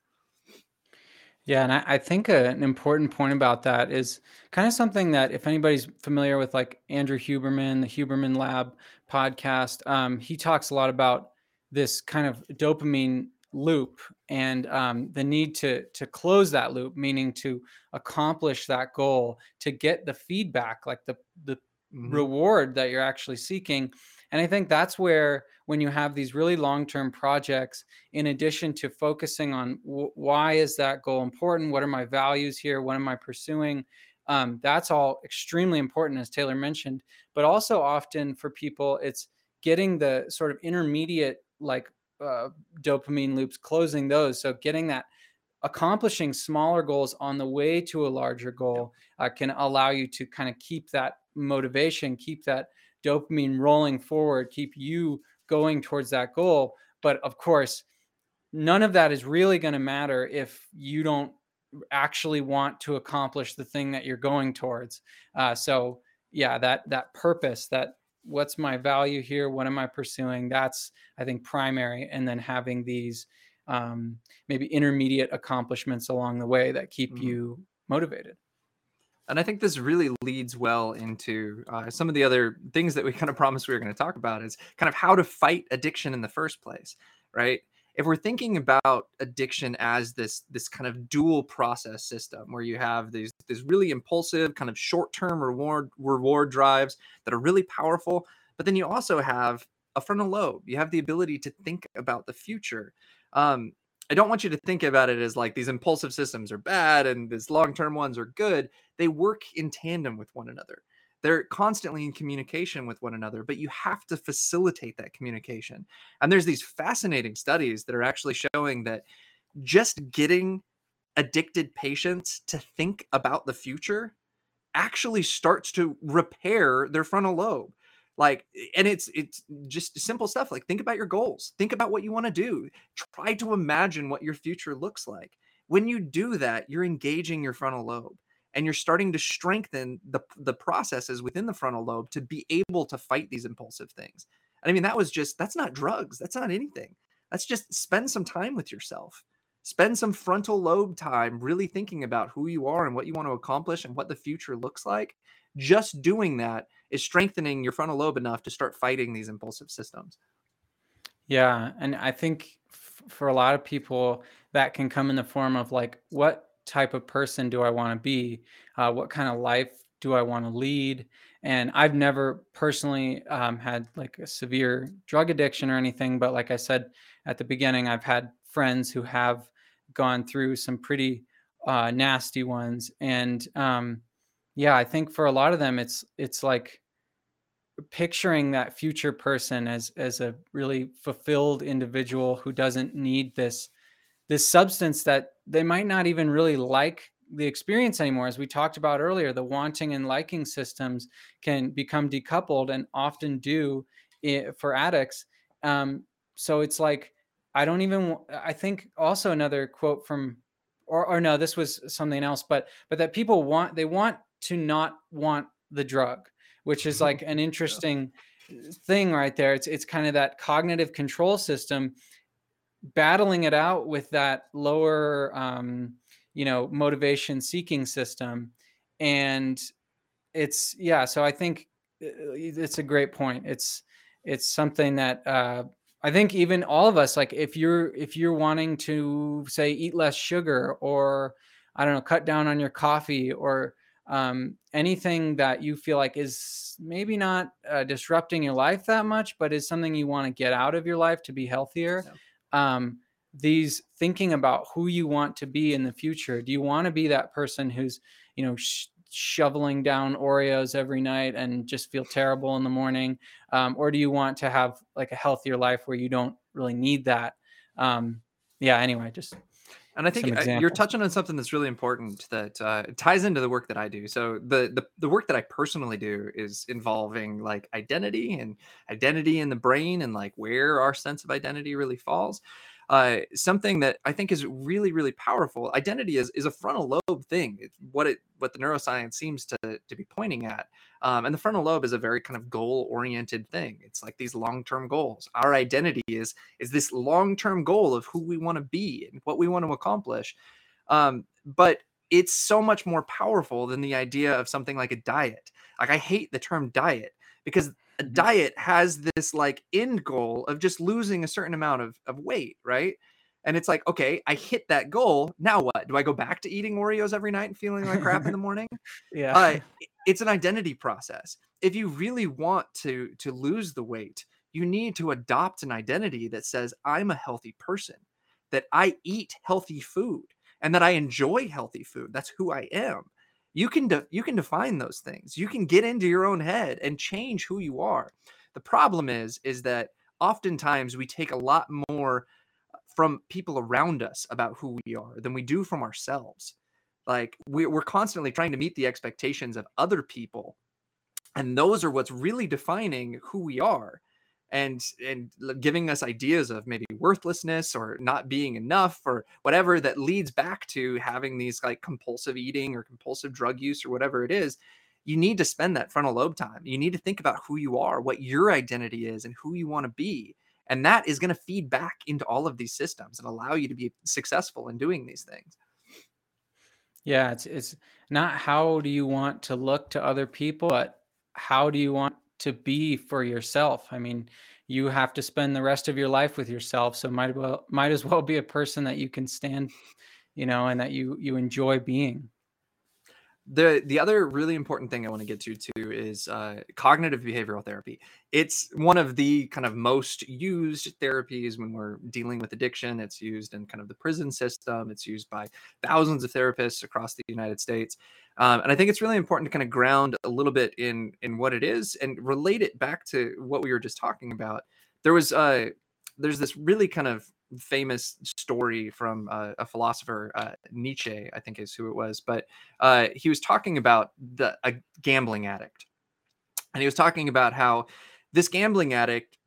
Yeah, and I, I think a, an important point about that is kind of something that if anybody's familiar with like Andrew Huberman, the Huberman Lab podcast, um, he talks a lot about this kind of dopamine loop and um, the need to to close that loop meaning to accomplish that goal to get the feedback like the the mm-hmm. reward that you're actually seeking and i think that's where when you have these really long-term projects in addition to focusing on w- why is that goal important what are my values here what am i pursuing um, that's all extremely important as taylor mentioned but also often for people it's getting the sort of intermediate like uh, dopamine loops, closing those. So getting that accomplishing smaller goals on the way to a larger goal uh, can allow you to kind of keep that motivation, keep that dopamine rolling forward, keep you going towards that goal. But of course, none of that is really going to matter if you don't actually want to accomplish the thing that you're going towards. Uh, so yeah, that that purpose, that what's my value here what am i pursuing that's i think primary and then having these um, maybe intermediate accomplishments along the way that keep mm-hmm. you motivated and i think this really leads well into uh, some of the other things that we kind of promised we were going to talk about is kind of how to fight addiction in the first place right? If we're thinking about addiction as this this kind of dual process system where you have these these really impulsive kind of short-term reward reward drives that are really powerful but then you also have a frontal lobe. You have the ability to think about the future. Um, i don't want you to think about it as like these impulsive systems are bad and these long-term ones are good. They work in tandem with one another. They're constantly in communication with one another but you have to facilitate that communication. And there's these fascinating studies that are actually showing that just getting addicted patients to think about the future actually starts to repair their frontal lobe like and it's it's just simple stuff like think about your goals think about what you want to do try to imagine what your future looks like when you do that you're engaging your frontal lobe and you're starting to strengthen the the processes within the frontal lobe to be able to fight these impulsive things. And I mean that was just that's not drugs, that's not anything. That's just spend some time with yourself. Spend some frontal lobe time really thinking about who you are and what you want to accomplish and what the future looks like. Just doing that is strengthening your frontal lobe enough to start fighting these impulsive systems. Yeah, and I think f- for a lot of people that can come in the form of like what type of person do I want to be? Uh, what kind of life do I want to lead? And I've never personally um, had like a severe drug addiction or anything, but like I said at the beginning, I've had friends who have gone through some pretty uh, nasty ones. And um, yeah, I think for a lot of them, it's it's like picturing that future person as as a really fulfilled individual who doesn't need this this substance that they might not even really like the experience anymore. As we talked about earlier the wanting and liking systems can become decoupled and often do for addicts. Um, so it's like i don't even i think also another quote from or, or no this was something else but but that people want they want to not want the drug which is like an interesting thing right there. It's it's kind of that cognitive control system battling it out with that lower um, you know motivation seeking system and it's yeah so i think uh, it's a great point. It's it's something that uh, i think even all of us like if you're if you're wanting to say eat less sugar or i don't know cut down on your coffee or um, anything that you feel like is maybe not uh, disrupting your life that much but is something you want to get out of your life to be healthier um, these thinking about who you want to be in the future. Do you want to be that person who's, you know, sh- shoveling down Oreos every night and just feel terrible in the morning? Um, or do you want to have like a healthier life where you don't really need that? Um, yeah, anyway, just and I think uh, you're touching on something that's really important that uh, ties into the work that I do. So the, the the work that I personally do is involving like identity and identity in the brain and like where our sense of identity really falls uh, something that I think is really, really powerful. Identity is, is a frontal lobe thing. It's what it what the neuroscience seems to, to be pointing at. Um, and the frontal lobe is a very kind of goal oriented thing. It's like these long term goals. Our identity is is this long term goal of who we want to be and what we want to accomplish. Um, but it's so much more powerful than the idea of something like a diet. Like I hate the term diet because. Diet has this like end goal of just losing a certain amount of, of weight, right? And it's like, okay, I hit that goal. Now what? Do I go back to eating Oreos every night and feeling like crap in the morning? Yeah. Uh, it's an identity process. If you really want to to lose the weight, you need to adopt an identity that says I'm a healthy person, that I eat healthy food, and that I enjoy healthy food. That's who I am you can de- you can define those things. You can get into your own head and change who you are. The problem is is that oftentimes we take a lot more from people around us about who we are than we do from ourselves. Like we're constantly trying to meet the expectations of other people and those are what's really defining who we are and and giving us ideas of maybe worthlessness or not being enough or whatever that leads back to having these like compulsive eating or compulsive drug use or whatever it is you need to spend that frontal lobe time. You need to think about who you are what your identity is and who you want to be and that is going to feed back into all of these systems and allow you to be successful in doing these things. Yeah it's it's not how do you want to look to other people but how do you want to be for yourself. I mean, you have to spend the rest of your life with yourself. So might well might as well be a person that you can stand, you know, and that you you enjoy being the the other really important thing I want to get to too is uh, cognitive behavioral therapy. It's one of the kind of most used therapies when we're dealing with addiction. It's used in kind of the prison system. It's used by thousands of therapists across the United States, um, and I think it's really important to kind of ground a little bit in in what it is and relate it back to what we were just talking about. There was uh, there's this really kind of famous story from uh, a philosopher uh, Nietzsche, I think is who it was, but uh, he was talking about the a gambling addict, and he was talking about how this gambling addict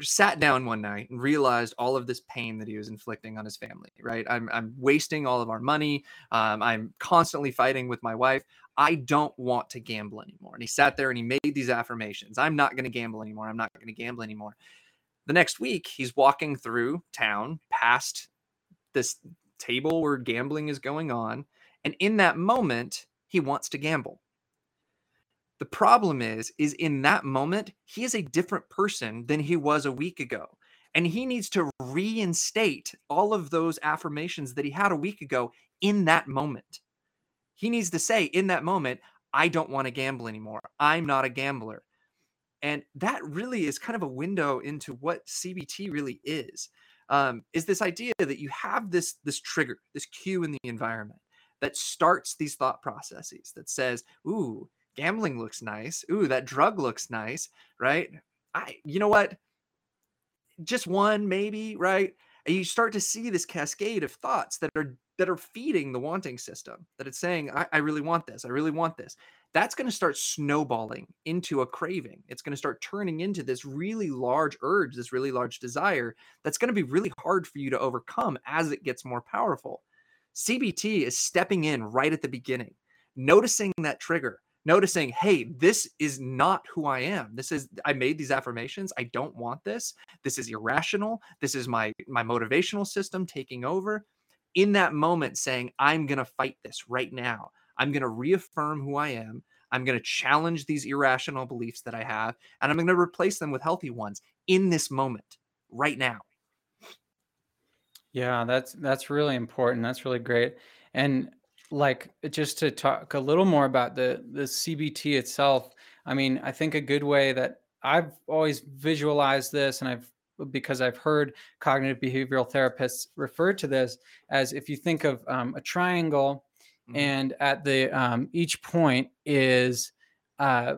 sat down one night and realized all of this pain that he was inflicting on his family. Right, I'm I'm wasting all of our money. Um, I'm constantly fighting with my wife. I don't want to gamble anymore. And he sat there and he made these affirmations. I'm not going to gamble anymore. I'm not going to gamble anymore. The next week, he's walking through town past this table where gambling is going on. And in that moment, he wants to gamble. The problem is, is in that moment, he is a different person than he was a week ago. And he needs to reinstate all of those affirmations that he had a week ago in that moment. He needs to say in that moment, I don't want to gamble anymore. I'm not a gambler. And that really is kind of a window into what CBT really is. Um, is this idea that you have this this trigger, this cue in the environment that starts these thought processes that says, "Ooh, gambling looks nice. Ooh, that drug looks nice." Right? I, you know what? Just one, maybe. Right? And you start to see this cascade of thoughts that are that are feeding the wanting system. That it's saying, I, I really want this. I really want this that's going to start snowballing into a craving. It's going to start turning into this really large urge, this really large desire that's going to be really hard for you to overcome as it gets more powerful. CBT is stepping in right at the beginning, noticing that trigger, noticing, hey, this is not who I am. This is I made these affirmations. I don't want this. This is irrational. This is my my motivational system taking over. In that moment saying, I'm going to fight this right now. I'm going to reaffirm who I am. I'm going to challenge these irrational beliefs that I have, and I'm going to replace them with healthy ones in this moment, right now. Yeah, that's that's really important. That's really great. And like just to talk a little more about the the CBT itself. I mean, I think a good way that I've always visualized this, and I've because I've heard cognitive behavioral therapists refer to this as if you think of um, a triangle Mm-hmm. And at the um, each point is uh,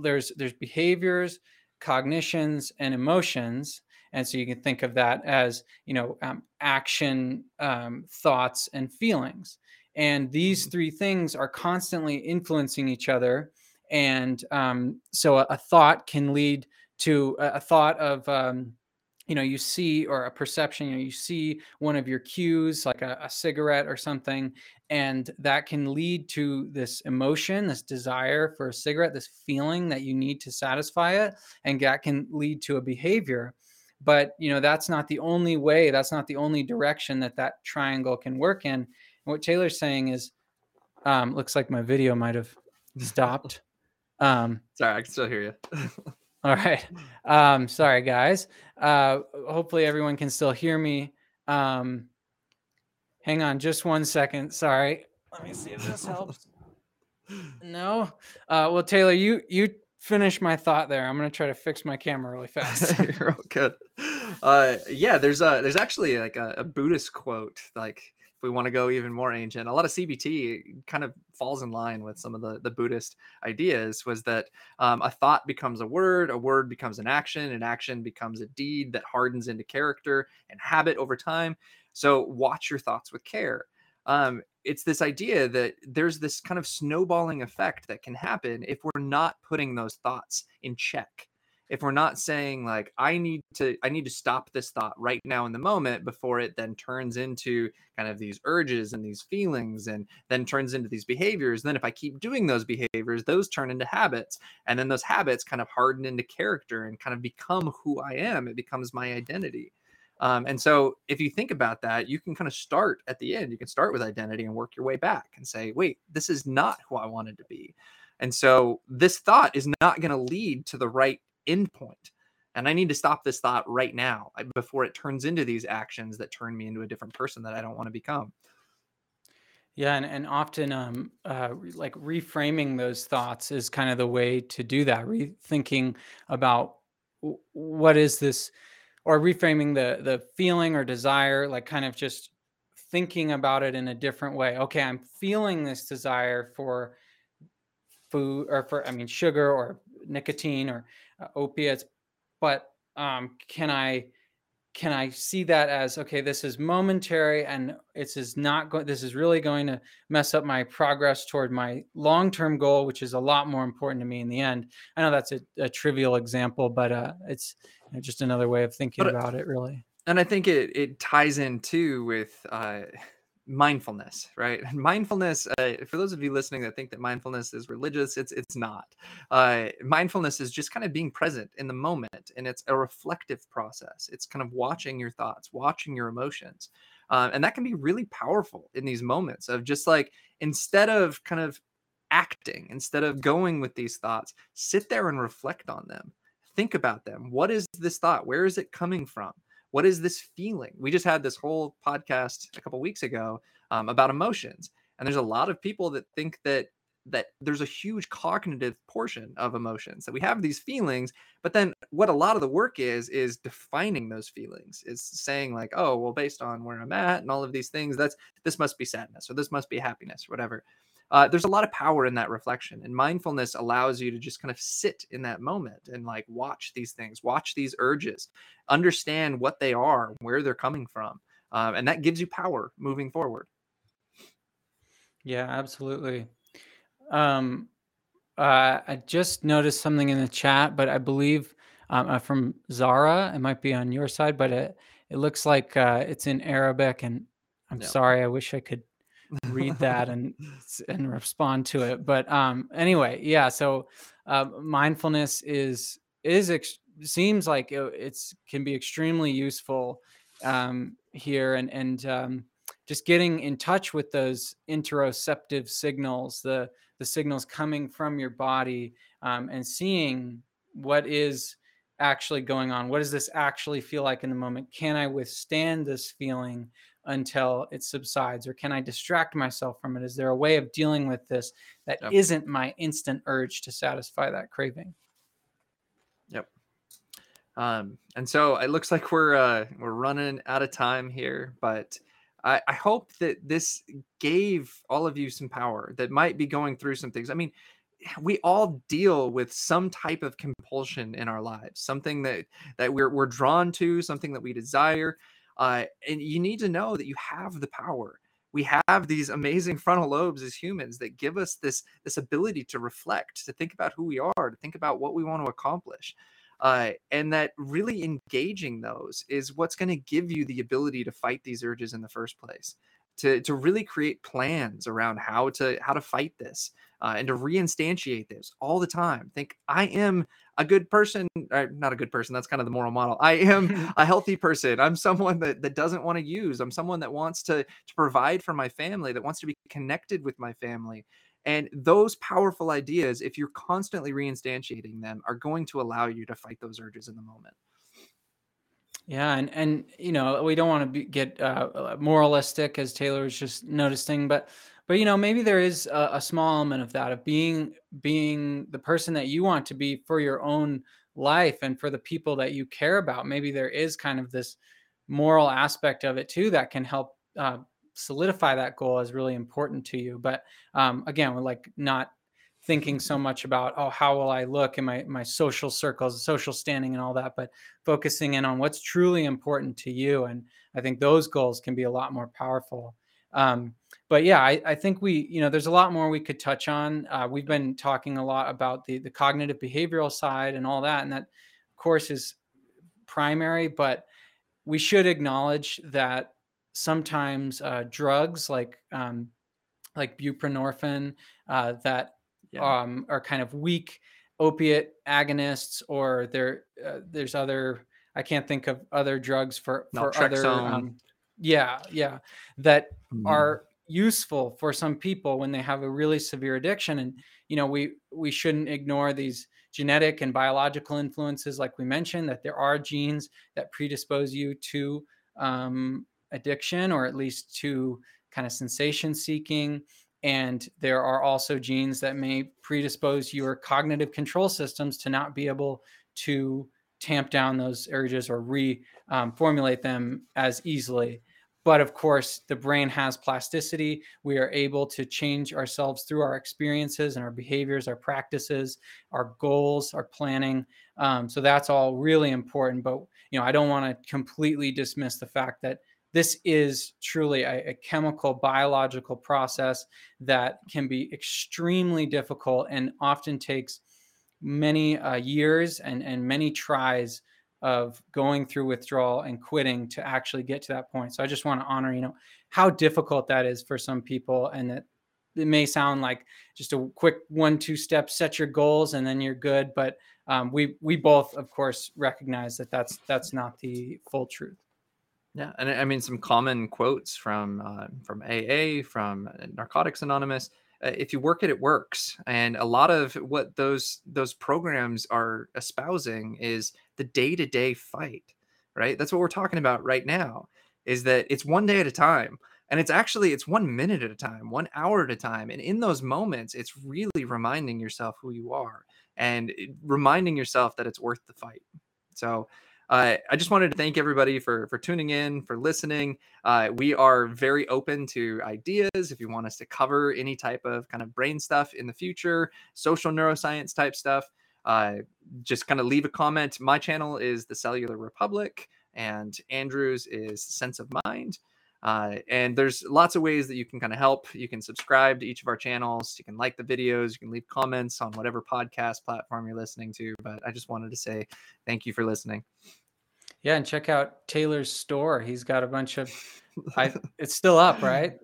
there's there's behaviors, cognitions, and emotions. And so you can think of that as you know um, action, um, thoughts, and feelings. And these mm-hmm. three things are constantly influencing each other. And um, so a, a, thought can lead to a, a thought of um, you know you see or a perception you know you see one of your cues like a, a, cigarette or something and that can lead to this emotion this desire for a cigarette this feeling that you need to satisfy it and that can lead to a behavior. But you know that's not the only way that's not the only direction that that triangle can work in. And what taylor's saying is um looks like my video might have stopped. Um sorry i can still hear you All right. Um, sorry, guys. Uh, hopefully, everyone can still hear me. Um, hang on just one second. Sorry. Let me see if this helps. No. Uh, well, Taylor, you you finish my thought there. I'm gonna try to fix my camera really fast. You're all good. Uh, yeah, there's a there's actually like a, a Buddhist quote like we want to go even more ancient, a lot of CBT kind of falls in line with some of the, the Buddhist ideas was that um, a thought becomes a word, a word becomes an action, an action becomes a deed that hardens into character and habit over time. So watch your thoughts with care. Um, it's this idea that there's this kind of snowballing effect that can happen if we're not putting those thoughts in check if we're not saying like i need to i need to stop this thought right now in the moment before it then turns into kind of these urges and these feelings and then turns into these behaviors then if i keep doing those behaviors those turn into habits and then those habits kind of harden into character and kind of become who i am. It becomes my identity. Um, and so if you think about that you can kind of start at the end. You can start with identity and work your way back and say wait this is not who i wanted to be. And so this thought is not going to lead to the right endpoint. and I need to stop this thought right now before it turns into these actions that turn me into a different person that I don't want to become. Yeah, and, and often um uh like reframing those thoughts is kind of the way to do that. Rethinking about what is this or reframing the the feeling or desire, like kind of just thinking about it in a different way. Okay, I'm feeling this desire for food or for I mean sugar or nicotine or uh, opiates, but um can I can I see that as okay, this is momentary and it's is not going this is really going to mess up my progress toward my long-term goal, which is a lot more important to me in the end. I know that's a, a trivial example, but uh it's you know, just another way of thinking But about it really. and I think it it ties in too with uh, mindfulness, right? Mindfulness, uh, for those of you listening that think that mindfulness is religious, it's it's not. Uh, mindfulness is just kind of being present in the moment, and it's a reflective process. It's kind of watching your thoughts, watching your emotions, uh, and that can be really powerful in these moments of just like instead of kind of acting, instead of going with these thoughts, sit there and reflect on them. Think about them. What is this thought? Where is it coming from? What is this feeling? We just had this whole podcast a couple weeks ago um, about emotions, and there's a lot of people that think that that there's a huge cognitive portion of emotions that we have these feelings but then what a lot of the work is is defining those feelings is saying like oh well based on where i'm at and all of these things that's this must be sadness or this must be happiness or whatever uh, there's a lot of power in that reflection and mindfulness allows you to just kind of sit in that moment and like watch these things watch these urges understand what they are where they're coming from um, and that gives you power moving forward Yeah, absolutely. Um uh I just noticed something in the chat, but I believe um, uh, from Zara, it might be on your side, but it it looks like uh, it's in Arabic, and I'm yeah sorry, I wish I could read that and and respond to it. But um, anyway, yeah. So uh, mindfulness is is ex- seems like it, it's can be extremely useful um, here, and and um, just getting in touch with those interoceptive signals, the the signals coming from your body, um, and seeing what is actually going on. What does this actually feel like in the moment? Can I withstand this feeling? Until it subsides or can i distract myself from it? Is there a way of dealing with this that yep. isn't my instant urge to satisfy that craving? Yep. Um, and so it looks like we're uh, we're running out of time here, but I, I hope that this gave all of you some power that might be going through some things. I mean, we all deal with some type of compulsion in our lives, something that that we're we're drawn to, something that we desire, uh, and you need to know that you have the power. We have these amazing frontal lobes as humans that give us this this ability to reflect, to think about who we are, to think about what we want to accomplish uh, and that really engaging those is what's going to give you the ability to fight these urges in the first place to, to really create plans around how to how to fight this uh, and to reinstantiate this all the time. Think i am a good person or not a good person that's kind of the moral model. I am a healthy person. I'm someone that, that doesn't want to use. I'm someone that wants to to provide for my family that wants to be connected with my family. And those powerful ideas, if you're constantly reinstantiating them, are going to allow you to fight those urges in the moment. Yeah, and and you know we don't want to be, get uh, uh, moralistic as Taylor was just noticing, but but you know maybe there is a, a small element of that of being being the person that you want to be for your own life and for the people that you care about. Maybe there is kind of this moral aspect of it too that can help uh, solidify that goal as really important to you. But um, again, we're like not thinking so much about oh how will i look in my my social circles social standing and all that but focusing in on what's truly important to you and i think those goals can be a lot more powerful. Um, but yeah I, I think we you know there's a lot more we could touch on. Uh, we've been talking a lot about the the cognitive behavioral side and all that and that of course is primary but we should acknowledge that sometimes uh, drugs like um, like buprenorphine uh, that Yeah. um, are kind of weak opiate agonists, or there uh, there's other I can't think of other drugs for for other um, yeah yeah that Mhm. are useful for some people when they have a really severe addiction and you know we we shouldn't ignore these genetic and biological influences, like we mentioned, that there are genes that predispose you to um, addiction or at least to kind of sensation seeking. And there are also genes that may predispose your cognitive control systems to not be able to tamp down those urges or reformulate um, them as easily. But of course, the brain has plasticity. We are able to change ourselves through our experiences and our behaviors, our practices, our goals, our planning. Um, so that's all really important. But you know, I don't want to completely dismiss the fact that this is truly a, a, chemical biological process that can be extremely difficult and often takes many uh, years and, and many tries of going through withdrawal and quitting to actually get to that point. So I just want to honor, you know, how difficult that is for some people and that it may sound like just a quick one two step set your goals and then you're good but um, we we both of course recognize that that's that's not the full truth yeah and i mean some common quotes from uh, from aa from narcotics anonymous uh, if you work it it works and a lot of what those those programs are espousing is the day-to-day fight right? That's what we're talking about right now is that it's one day at a time and it's actually it's one minute at a time one hour at a time and in those moments it's really reminding yourself who you are and reminding yourself that it's worth the fight. So uh, I just wanted to thank everybody for for tuning in, for listening. Uh, we are very open to ideas. If you want us to cover any type of kind of brain stuff in the future, social neuroscience type stuff, uh, just kind of leave a comment. My channel is the Cellular Republic, and Andrew's is Sense of Mind. Uh, and there's lots of ways that you can kind of help. You can subscribe to each of our channels. You can like the videos. You can leave comments on whatever podcast platform you're listening to. But I just wanted to say thank you for listening. Yeah, and check out Taylor's store. He's got a bunch of. I, it's still up, right?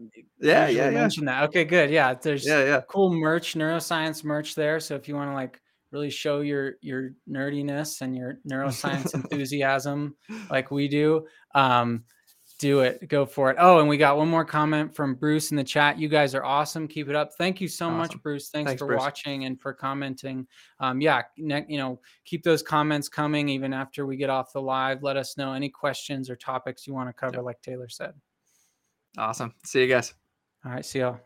Yeah, yeah, yeah. Mention that. Okay, good. Yeah, there's yeah, yeah. cool merch, neuroscience merch there. So if you want to like really show your your nerdiness and your neuroscience enthusiasm, like we do, um, do it. Go for it. Oh, and we got one more comment from Bruce in the chat. You guys are awesome. Keep it up. Thank you so awesome. much, Bruce. Thanks, Thanks for Bruce. watching and for commenting. Um, yeah, ne- you know, keep those comments coming even after we get off the live. Let us know any questions or topics you want to cover, yep. like Taylor said. Awesome. See you guys. All right. See y'all.